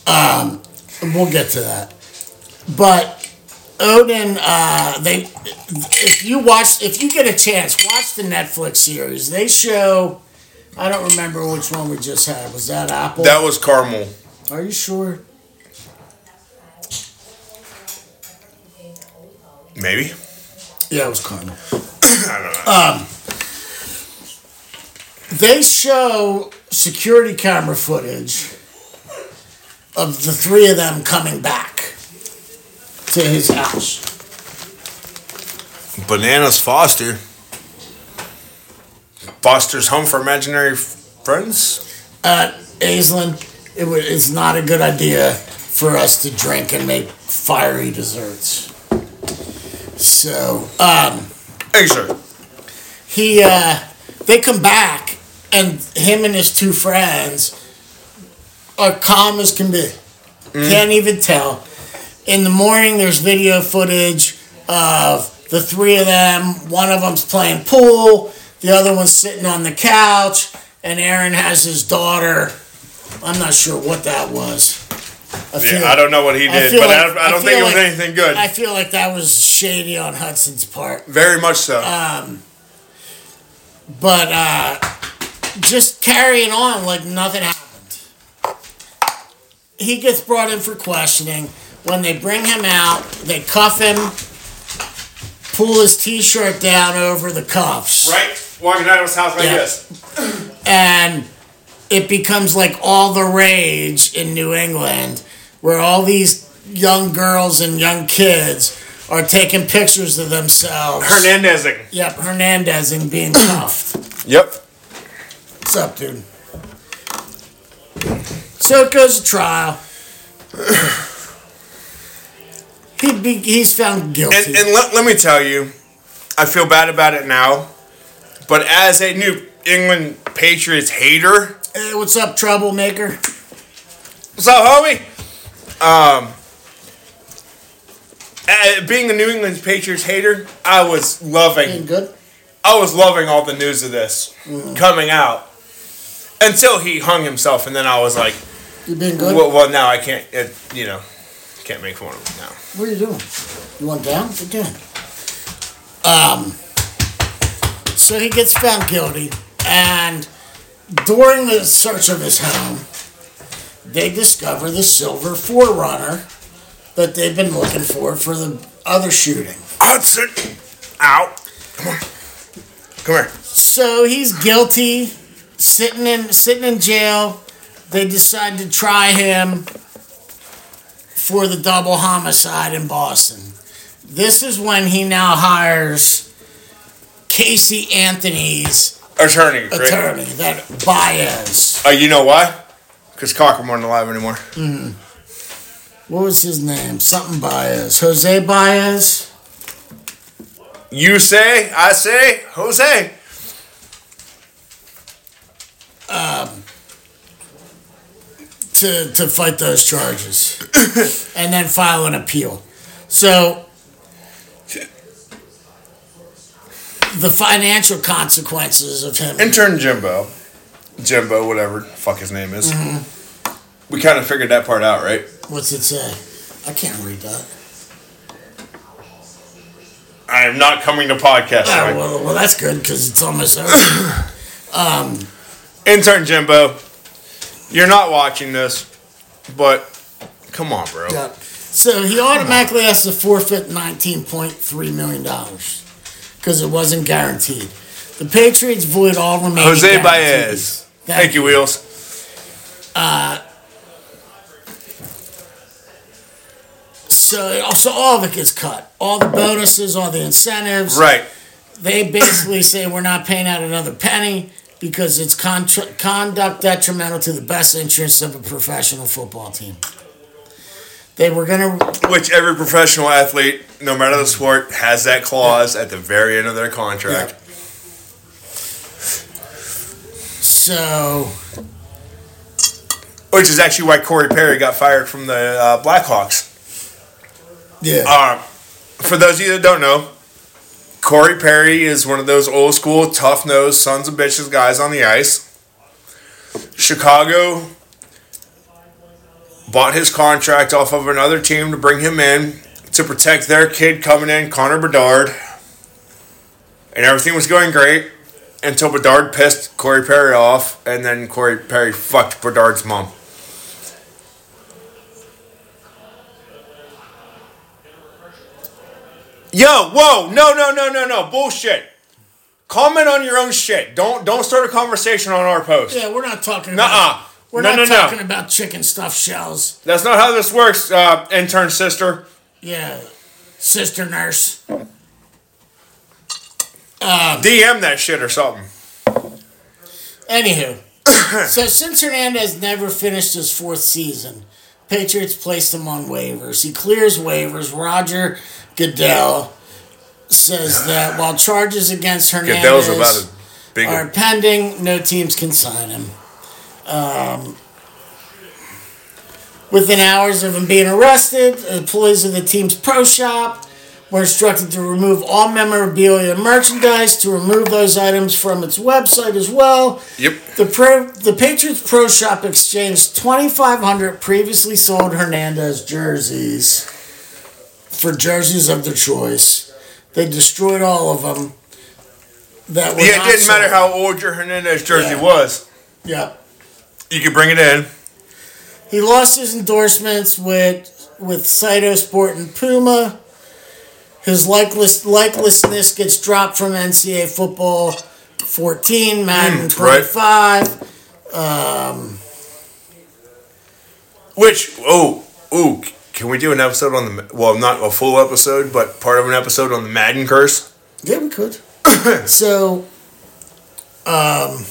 Um, we'll get to that, but Odin, uh, they if you watch if you get a chance, watch the Netflix series. They show. I don't remember which one we just had. Was that Apple? That was caramel. Are you sure? Maybe. Yeah, it was Cardinal. I don't know. Um, they show security camera footage of the three of them coming back to his house. Bananas Foster. Foster's home for imaginary friends. Uh, Aislinn, it wa it's not a good idea for us to drink and make fiery desserts. So, um, Hey, sir. he uh they come back and him and his two friends are calm as can be can't even tell in the morning there's video footage of the three of them one of them's playing pool the other one's sitting on the couch and aaron has his daughter i'm not sure what that was I feel- Yeah, I don't know what he did, feel but like- I, don't- I don't think it was like- anything good. I feel like that was shady on Hudson's part. Very much so. but uh, just carrying on like nothing happened. He gets brought in for questioning. When they bring him out, they cuff him, pull his t-shirt down over the cuffs, right? Walking out of his house like Yeah. this. and it becomes like all the rage in New England, where all these young girls and young kids are taking pictures of themselves. Hernandezing. Yep, Hernandez and being cuffed. Yep. What's up, dude? So it goes to trial. He'd be, he's found guilty. And, and let, let me tell you, I feel bad about it now, but as a New England Patriots hater, hey, what's up, troublemaker? what's up, homie? Um, uh, being a New England Patriots hater, I was Being loving, good? I was loving all the news of this coming out until he hung himself, and then I was like, You being good? well, well now I can't, it, you know, can't make fun of him now. What are you doing? You want down? Get down. Um, so he gets found guilty, and during the search of his home, they discover the silver 4Runner that they've been looking for for the other shooting. Hudson, out. Come on, come here. So he's guilty, sitting in sitting in jail. They decide to try him for the double homicide in Boston. This is when he now hires Casey Anthony's Attorney. right? attorney, that Baez. Uh, you know why? Because Cochran wasn't alive anymore. What was his name? Something Baez. Jose Baez? You say, I say, Jose. Um, to, to fight those charges and then file an appeal. So the financial consequences of him. Intern Jimbo. Jimbo, whatever the fuck his name is. Mm-hmm. We kind of figured that part out, right? What's it say? I can't read that. I am not coming to podcast. Oh, well, well, that's good because it's almost over. Um, Intern Jimbo, you're not watching this, but come on, bro. Yeah. So he automatically has to forfeit $19.3 million because it wasn't guaranteed. The Patriots void all remaining Jose. Baez. Thank, you, Wheels. Uh, so, so all of it gets cut. All the bonuses, all the incentives. Right. They basically say we're not paying out another penny because it's contra- conduct detrimental to the best interests of a professional football team. They were going to, Which every professional athlete, no matter the sport, has that clause at the very end of their contract. so, Which is actually why Corey Perry got fired from the uh, Blackhawks. yeah. Uh, for those of you that don't know, Corey Perry is one of those old school, tough nosed sons of bitches guys on the ice. Chicago bought his contract off of another team to bring him in to protect their kid coming in, Connor Bedard. And everything was going great until Bedard pissed Corey Perry off, and then Corey Perry fucked Bedard's mom. Yo, whoa, no, no, no, no, no, bullshit. Comment on your own shit. Don't don't start a conversation on our post. yeah, we're not talking Nuh-uh. about. We're No, not no, no. talking about chicken stuffed shells. That's not how this works, uh, intern sister. Yeah, sister nurse. DM that shit or something. Anywho, so since Hernandez never finished his fourth season, Patriots placed him on waivers. He clears waivers. Roger Goodell says that while charges against Hernandez about as big. are pending, no teams can sign him. Um, within hours of him being arrested, employees of the team's pro shop were instructed to remove all memorabilia and merchandise, to remove those items from its website as well. yep. The pro, the Patriots Pro Shop exchanged 2,500 previously sold Hernandez jerseys for jerseys of their choice. They destroyed all of them. That were Yeah, it didn't matter how old your Hernandez jersey Yeah. was. Yeah, You could bring it in. he lost his endorsements with with CytoSport and Puma. His likeless, likelessness gets dropped from NCAA football 14, Madden Mm, right. 25. Which oh ooh, can we do an episode on the well, not a full episode, but part of an episode on the Madden curse? Yeah, we could. so, um,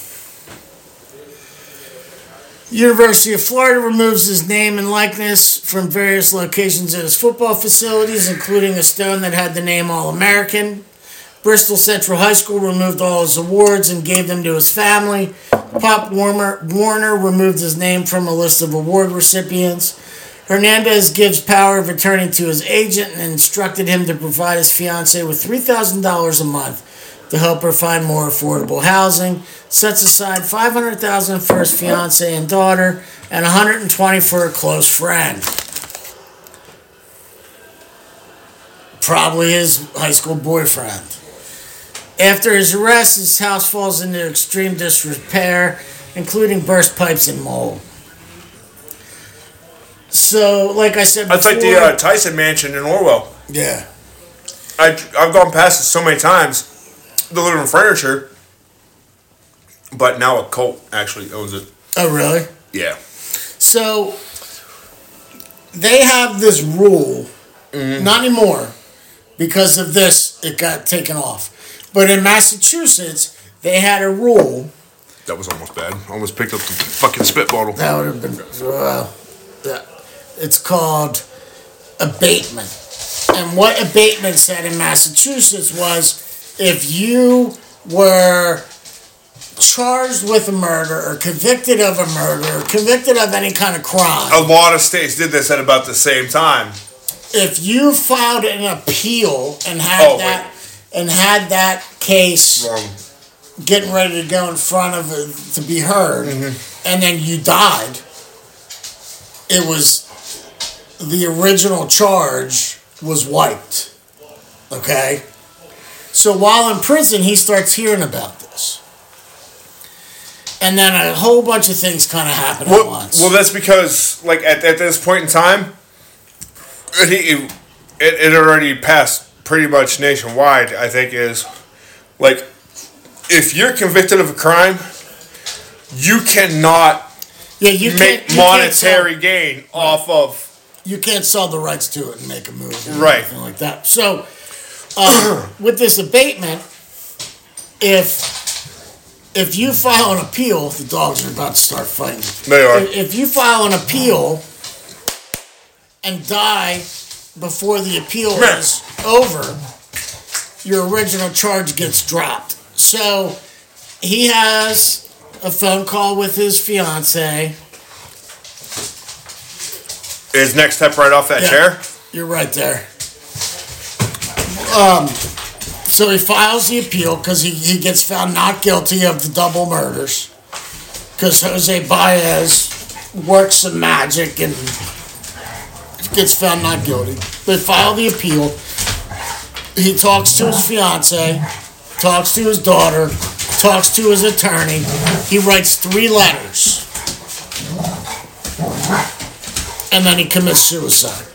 University of Florida removes his name and likeness from various locations at his football facilities, including a stone that had the name All American. Bristol Central High School removed all his awards and gave them to his family. Pop Warner, Warner removed his name from a list of award recipients. Hernandez gives power of attorney to his agent and instructed him to provide his fiancee with $3,000 a month to help her find more affordable housing. Sets aside $500,000 for his fiancee and daughter and $120 for a close friend. Probably his high school boyfriend. After his arrest, his house falls into extreme disrepair, including burst pipes and mold. So, like I said before, That's like the uh, Tyson Mansion in Orwell. yeah, I I've gone past it so many times. The living furniture, but now a cult actually owns it. oh really? Yeah. So, they have this rule, mm-hmm. not anymore, because of this, it got taken off. But in Massachusetts, they had a rule That was almost bad. Almost picked up the fucking spit bottle. that would have been well, it's called abatement. And what abatement said in Massachusetts was if you were charged with a murder or convicted of a murder or convicted of any kind of crime, A lot of states did this at about the same time. if you filed an appeal and had Oh, wait. that and had that case Wrong. getting ready to go in front of it to be heard, Mm-hmm. and then you died, it was the original charge was wiped. Okay? So while in prison, he starts hearing about this. And then a whole bunch of things kind of happen at Well, once. well, that's because like at, at this point in time, it, it it already passed pretty much nationwide. I think is like if you're convicted of a crime, you cannot yeah, you can't, make you can't sell- monetary gain off of. you can't sell the rights to it and make a movie or Right. anything like that. So, um, with this abatement, if if you file an appeal, the dogs are about to start fighting. They are. If, if you file an appeal and die before the appeal is over, your original charge gets dropped. So he has a phone call with his fiance. His next step right off that Yeah. chair. You're right there. Um, so he files the appeal because he, he gets found not guilty of the double murders. Because Jose Baez works some magic and gets found not guilty. They file the appeal. He talks to his fiance, talks to his daughter, talks to his attorney. He writes three letters. And then he commits suicide.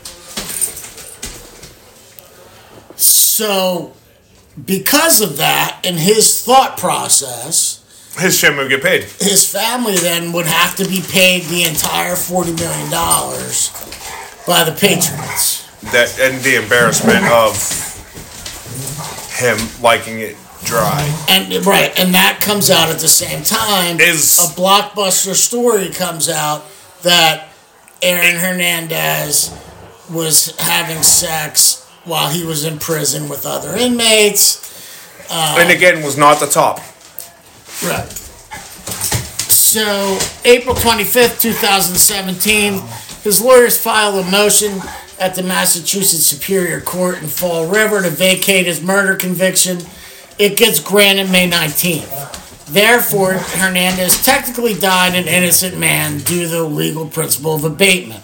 So, because of that and his thought process, His shit would get paid. his family then would have to be paid the entire $40 million by the Patriots. That and the embarrassment of him liking it dry. And right, and that comes out at the same time. Is- a blockbuster story comes out that Aaron Hernandez was having sex while he was in prison with other inmates. Uh, and again, was not the top. Right. So, April 25th, 2017, his lawyers file a motion at the Massachusetts Superior Court in Fall River to vacate his murder conviction. It gets granted May 19th. Therefore, Hernandez technically died an innocent man due to the legal principle of abatement.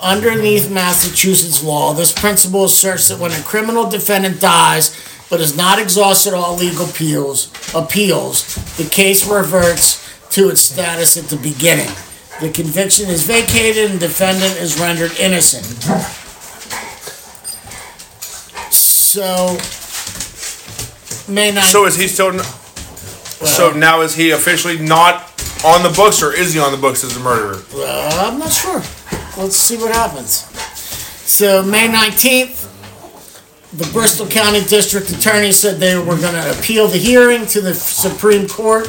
Underneath Massachusetts law, this principle asserts that when a criminal defendant dies but has not exhausted all legal appeals, appeals, the case reverts to its status at the beginning. The conviction is vacated and defendant is rendered innocent. So, May 9th. So is he still? n- so now is he officially not on the books, or is he on the books as a murderer? Uh, I'm not sure. Let's see what happens. So, May 19th, the Bristol County District Attorney said they were going to appeal the hearing to the Supreme Court.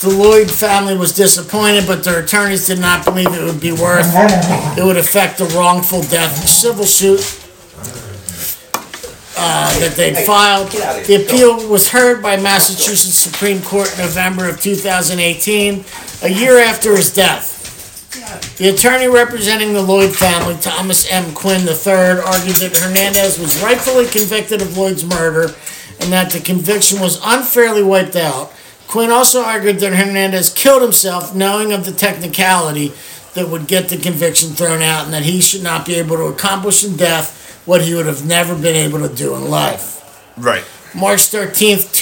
The Lloyd family was disappointed, but their attorneys did not believe it would be worth. It would affect the wrongful death civil suit uh, that they'd filed. The appeal was heard by Massachusetts Supreme Court in November of 2018, a year after his death. The attorney representing the Lloyd family, Thomas M. Quinn III, argued that Hernandez was rightfully convicted of Lloyd's murder and that the conviction was unfairly wiped out. Quinn also argued that Hernandez killed himself knowing of the technicality that would get the conviction thrown out and that he should not be able to accomplish in death what he would have never been able to do in life. Right. March 13th,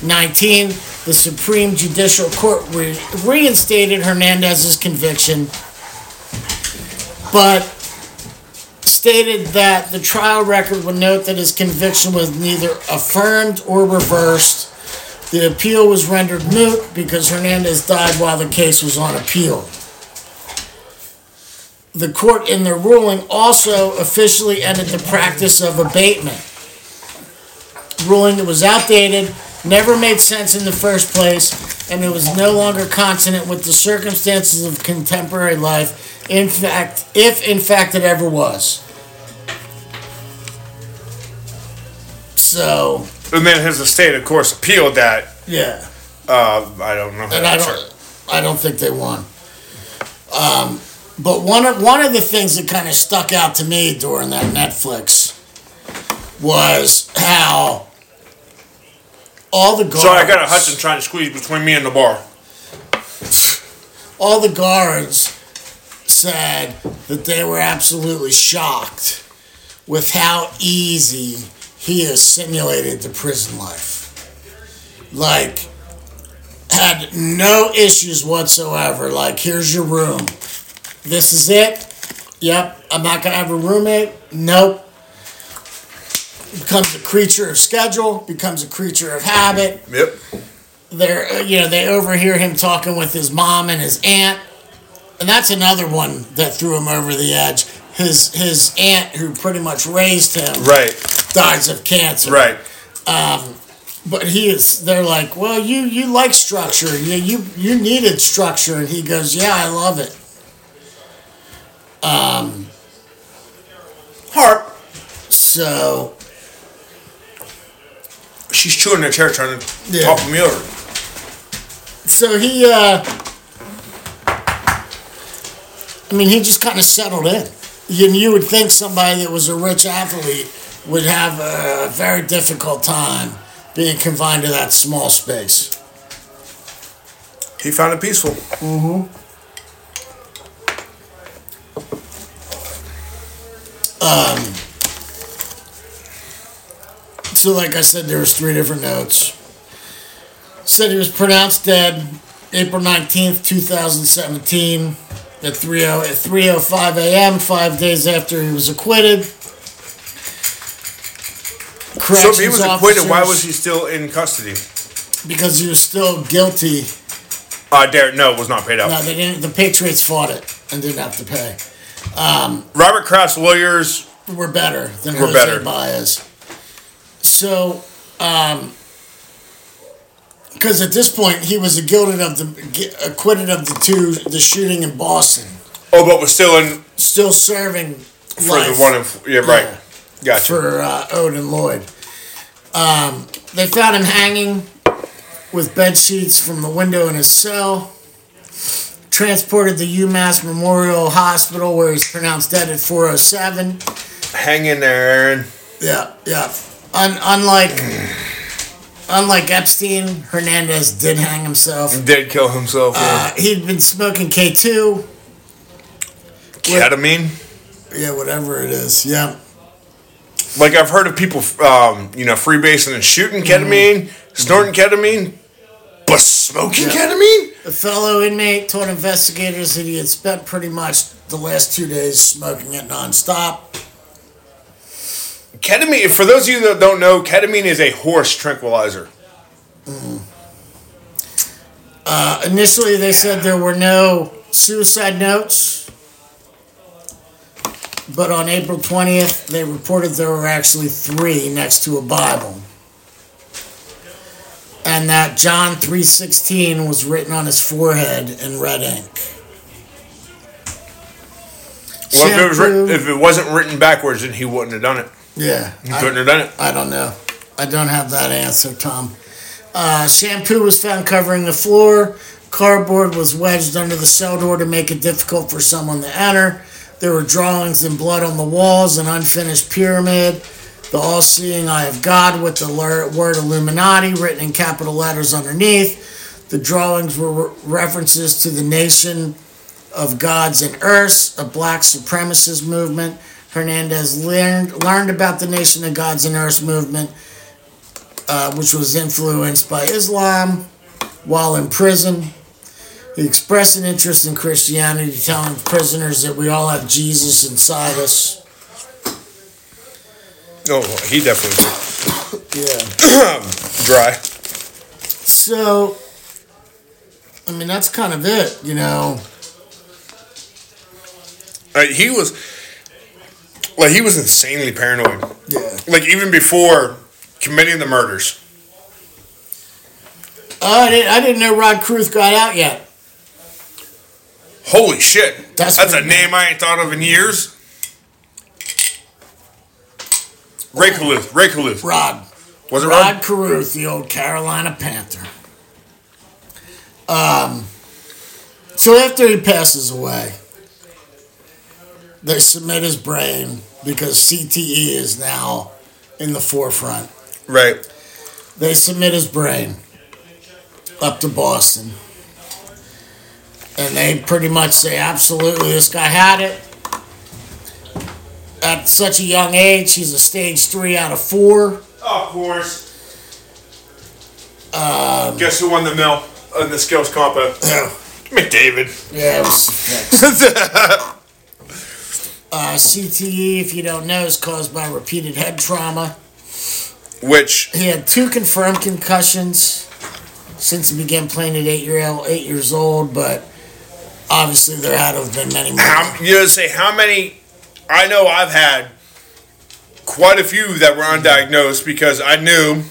2019, the Supreme Judicial Court re- reinstated Hernandez's conviction, but stated that the trial record would note that his conviction was neither affirmed or reversed. The appeal was rendered moot because Hernandez died while the case was on appeal. the court, in their ruling, also officially ended the practice of abatement, ruling that was outdated, never made sense in the first place, and it was no longer consonant with the circumstances of contemporary life. In fact, if in fact it ever was. So, And then his estate, of course, appealed that. yeah. Uh, I don't know. and I don't, I don't think they won. Um, but one of one of the things that kind of stuck out to me during that Netflix was how all the guards, Sorry, I got a Hudson trying to squeeze between me and the bar. all the guards said that they were absolutely shocked with how easy he has simulated the prison life. Like, had no issues whatsoever. Like, here's your room. This is it. Yep. I'm not gonna have a roommate. Nope. Becomes a creature of schedule. Becomes a creature of habit Yep. they're uh, you know they overhear him talking with his mom and his aunt and that's another one that threw him over the edge his his aunt who pretty much raised him Right. dies of cancer Right. Um, but he is they're like well you you like structure you you you needed structure and he goes yeah i love it Heart. so She's chewing her chair trying to Yeah. topple me over. so he uh i mean he just kind of settled in you, you would think somebody that was a rich athlete would have a very difficult time being confined to that small space He found it peaceful. So like i said there was three different notes said he was pronounced dead april 19th 2017 at 3 at 3.05 a.m five days after he was acquitted So if he was acquitted, why was he still in custody? because he was still guilty. Uh, Derek, no, was not paid out. No, they didn't. The Patriots fought it and didn't have to pay. Robert Kraft's lawyers. We're better than We're Jose better. Baez. So, because at this point he was of the acquitted of the two, the shooting in Boston, Oh, but was still in still serving for life the one. In, yeah, right. Gotcha. for uh, Odin Lloyd. Um, they found him hanging with bed sheets from the window in his cell. Transported to UMass Memorial Hospital where he's pronounced dead at 407. Hang in there, Aaron. Yeah, yeah. Un- unlike unlike Epstein, Hernandez did hang himself. Did kill himself. Uh, he'd been smoking K2. yeah. Ketamine. Yeah, whatever it is. Yeah. Like I've heard of people, um, you know, freebasing and shooting ketamine, snorting ketamine, but smoking Yeah. ketamine. A fellow inmate told investigators that he had spent pretty much the last two days smoking it nonstop. Ketamine. For those of you that don't know, ketamine is a horse tranquilizer. Uh, initially, they said there were no suicide notes, but on April 20th, they reported there were actually three next to a Bible. And that John 3:16 was written on his forehead in red ink. Well, if it, was written, if it wasn't written backwards, then he wouldn't have done it. Yeah, I- couldn't have done it. I don't know. I don't have that answer, Tom. Uh, shampoo was found covering the floor. Cardboard was wedged under the cell door to make it difficult for someone to enter. There were drawings in blood on the walls, an unfinished pyramid, the all seeing eye of God with the word Illuminati written in capital letters underneath. The drawings were references to the nation of gods and earths, a black supremacist movement. Hernandez learned, learned about the Nation of Gods and Earths movement, uh, which was influenced by Islam while in prison. He expressed an interest in Christianity, telling prisoners that we all have Jesus inside us. Oh, he definitely Yeah. dry. So, I mean, that's kind of it, you know. Like, he was, like he was insanely paranoid. Yeah. Like even before committing the murders. Oh, I didn't, I didn't know Rod Carruth got out yet. Holy shit! That's That's, a name I ain't thought of in years. Ray Carruth. Ray. Rod. Was it Rod Rod? The old Carolina Panther. Um, so after he passes away, they submit his brain because CTE is now in the forefront. Right. They submit his brain up to Boston. And they pretty much say, absolutely, this guy had it. At such a young age, he's a stage three out of four. Of course. Um, Guess who won the mill in the skills comp? McDavid. Yeah, it was uh, CTE, if you don't know, is caused by repeated head trauma. Which He had two confirmed concussions since he began playing at eight year eight years old, but obviously there had to have been many more. how you know say how many? I know I've had quite a few that were undiagnosed because I knew.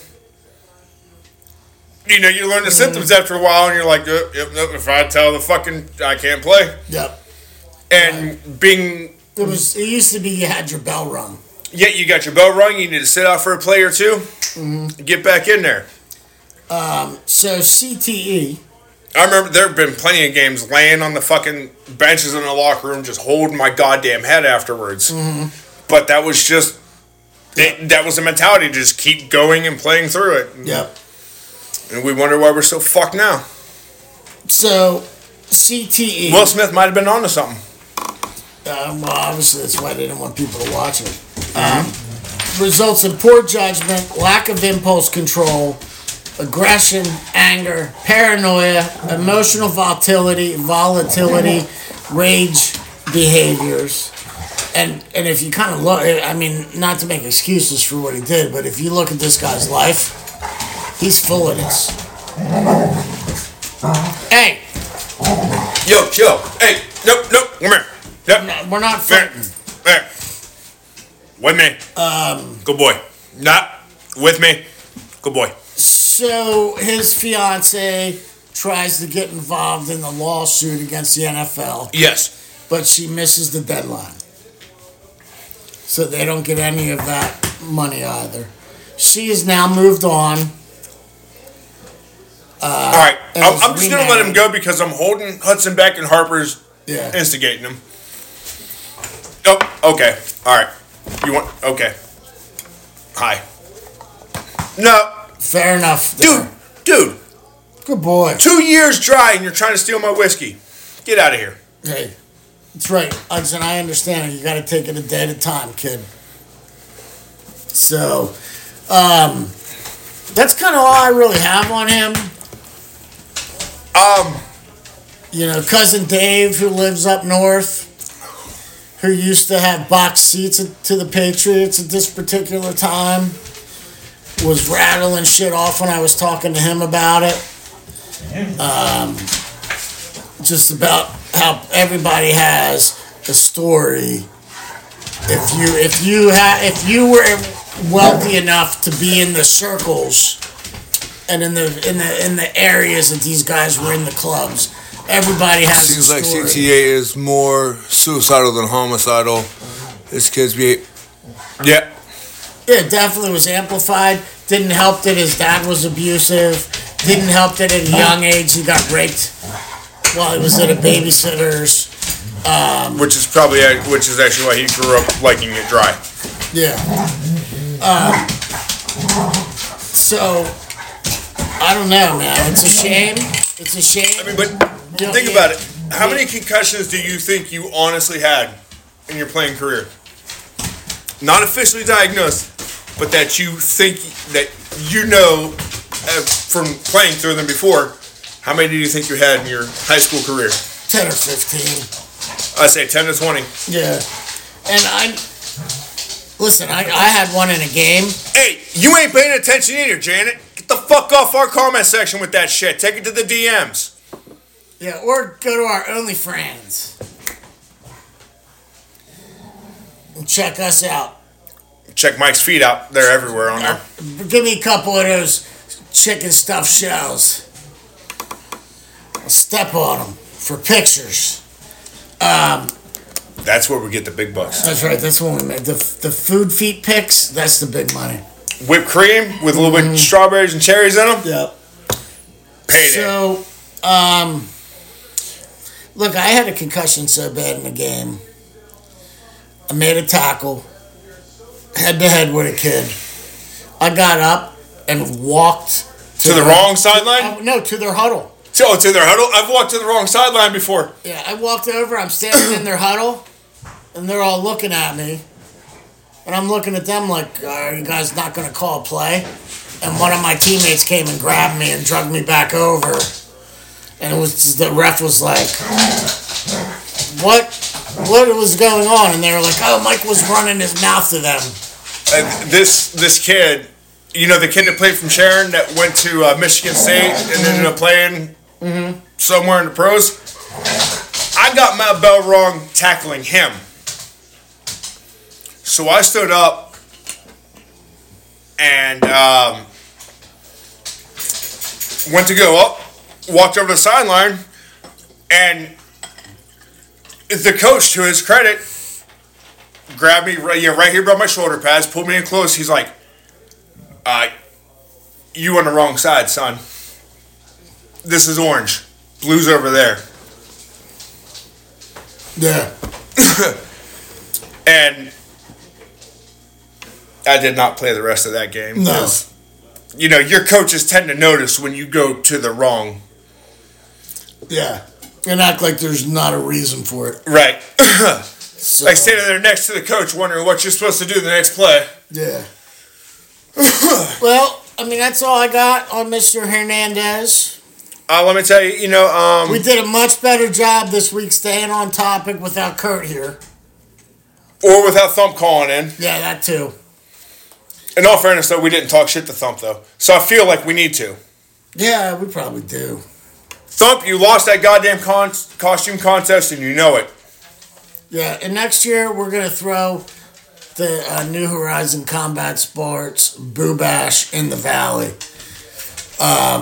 You know, you learn the symptoms after a while, and you're like, yep, yep, nope, if I tell the fucking I can't play, Yep. and being It was. It used to be you had your bell rung. Yeah, you got your bell rung. You need to sit out for a play or 2 mm-hmm. Get back in there. Um, so CTE. I remember there have been plenty of games laying on the fucking benches in the locker room, just holding my goddamn head afterwards. Mm-hmm. But that was just it, that was the mentality to just keep going and playing through it. Yep. And we wonder why we're so fucked now. So CTE. Will Smith might have been onto something. Um, well, obviously that's why they didn't want people to watch it. Um, results in poor judgment, lack of impulse control, aggression, anger, paranoia, emotional volatility, volatility, rage behaviors. And and if you kind of look, I mean, not to make excuses for what he did, but if you look at this guy's life, he's full of this. Hey, Yo, yo, hey, nope, nope, come here. Yep, no, we're not here. There. With me. Um. Good boy. Not with me. Good boy. So his fiance tries to get involved in the lawsuit against the NFL, Yes. but she misses the deadline. So they don't get any of that money either. She has now moved on. All right, I'm, I'm just gonna let him go because I'm holding Hudson back and Harper's Yeah. instigating him. Oh, okay. All right. You want? Okay. Hi. No, Fair enough. dude, dude. Good boy. Two years dry, and you're trying to steal my whiskey. Get out of here. Hey, that's right. Hudson, I understand. You got to take it a day at a time, kid. So, um, that's kind of all I really have on him. Um, you know, cousin Dave, who lives up north, who used to have box seats to the Patriots at this particular time, was rattling shit off when I was talking to him about it. Um, just about how everybody has a story. If you if you had if you were wealthy enough to be in the circles and in the in the in the areas that these guys were in the clubs. Everybody has Seems a like. CTE is more suicidal than homicidal. His kids be yeah. Yeah, it definitely was amplified. Didn't help that his dad was abusive. Didn't help that at a young age he got raped while he was at a babysitter's. Which is probably which is actually why he grew up liking it dry. Yeah. Um, so, I don't know, man. It's a shame. It's a shame. I mean, but Think yeah. about it. How many concussions do you think you honestly had in your playing career? Not officially diagnosed, but that you think that you know uh, from playing through them before. How many do you think you had in your high school career? 10 or 15. I say ten to twenty. Yeah. And I. Listen, I, I had one in a game. Hey, you ain't paying attention either, Janet. Get the fuck off our comment section with that shit. Take it to the DMs. Yeah, or go to our OnlyFans. and check us out. Check Mike's feet out. They're everywhere on there. Give me a couple of those chicken stuffed shells. I'll step on them for pictures. That's where we get the big bucks. That's right. That's when we made the the food feet pics. That's the big money. Whipped cream with a little Mm-hmm. bit of strawberries and cherries in them. Yep. Payday. So, um, look, I had a concussion so bad in the game. I made a tackle, head to head with a kid. I got up and walked to the their- wrong sideline? uh, no, to their huddle. Oh, to their huddle. I've walked to the wrong sideline before. Yeah, I walked over. I'm standing in their huddle, and they're all looking at me, and I'm looking at them like, "Are you guys not going to call a play?" And one of my teammates came and grabbed me and dragged me back over, and it was the ref was like, "What? What was going on?" And they were like, "Oh, Mike was running his mouth to them." And this this kid, you know, the kid that played from Sharon that went to uh, Michigan State and ended up playing somewhere in the pros. I got my bell wrong tackling him. So I stood up and um, went to go up, walked over to the sideline, and the coach, to his credit, grabbed me right, yeah, right here by my shoulder pads, pulled me in close. He's like, uh, you on the wrong side, son. This is orange. Blue's over there. Yeah. And I did not play the rest of that game. No. You know, your coaches tend to notice when you go to the wrong. Yeah. And act like there's not a reason for it. Right. So, like standing there next to the coach wondering what you're supposed to do the next play. Yeah. well, I mean, that's all I got on Mr. Hernandez. Uh, let me tell you, you know, um, We did a much better job this week staying on topic without Kurt here. or without Thump calling in. Yeah, that too. In all fairness, though, we didn't talk shit to Thump, though. So I feel like we need to. Yeah, we probably do. Thump, you lost that goddamn con- costume contest and you know it. Yeah, and next year we're gonna throw the uh, New Horizon Combat Sports Boo Bash in the Valley. Um,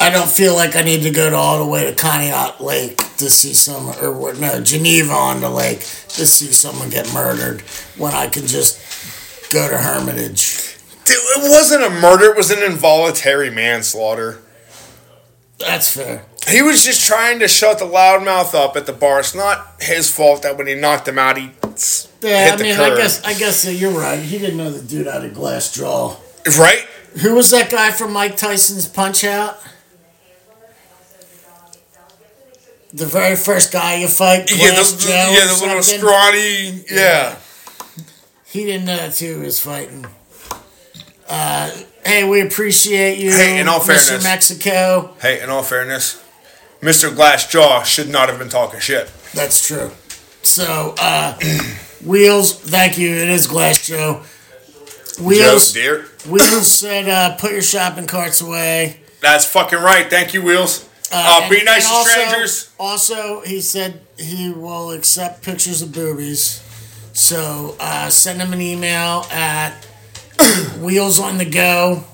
I don't feel like I need to go to all the way to Conneaut Lake to see some, or what? No, Geneva on the lake to see someone get murdered when I can just go to Hermitage. It wasn't a murder, it was an involuntary manslaughter. That's fair. He was just trying to shut the loudmouth up at the bar. It's not his fault that when he knocked him out, he Yeah, hit I the mean, curb. I guess I guess uh, you're right. He didn't know the dude had a glass jaw. Right? Who was that guy from Mike Tyson's Punch Out? The very first guy you fight, Yeah, Glass the, Joe yeah, the little something? scrawny. Yeah. He didn't know that's who he was fighting. Uh, hey, we appreciate you, Hey, in all Mr. fairness- Mexico. Hey, in all fairness, Mr. Glassjaw should not have been talking shit. That's true. So, uh, Wheels, thank you. It is Glass Joe. Joe, Wheels, dear. Wheels said, uh, put your shopping carts away. That's fucking right. Thank you, Wheels. Uh, and- be nice to also- strangers. Also, he said he will accept pictures of boobies. So uh, send him an email at Wheels on the Go.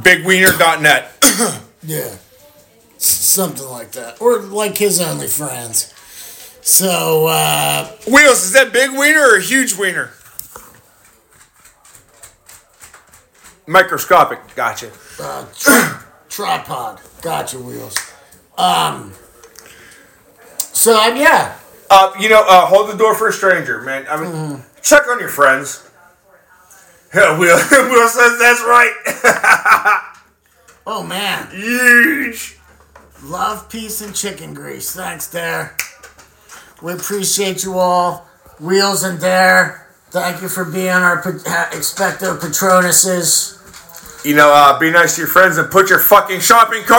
Bigwiener.net. Yeah. S- Something like that. Or like his only friends. So, uh, Wheels, is that big wiener or huge wiener? Microscopic. Gotcha. uh, tri- tripod. Gotcha, Wheels. Um, so, um, yeah. Uh, you know, uh, hold the door for a stranger, man. I mean, check on your friends. Yeah, Will, Will says that's right. Oh, man. Huge. Love, peace, and chicken grease. Thanks, Dare. We appreciate you all. Wheels and Dare, thank you for being our expecto patronuses. You know, uh, be nice to your friends and put your fucking shopping cart.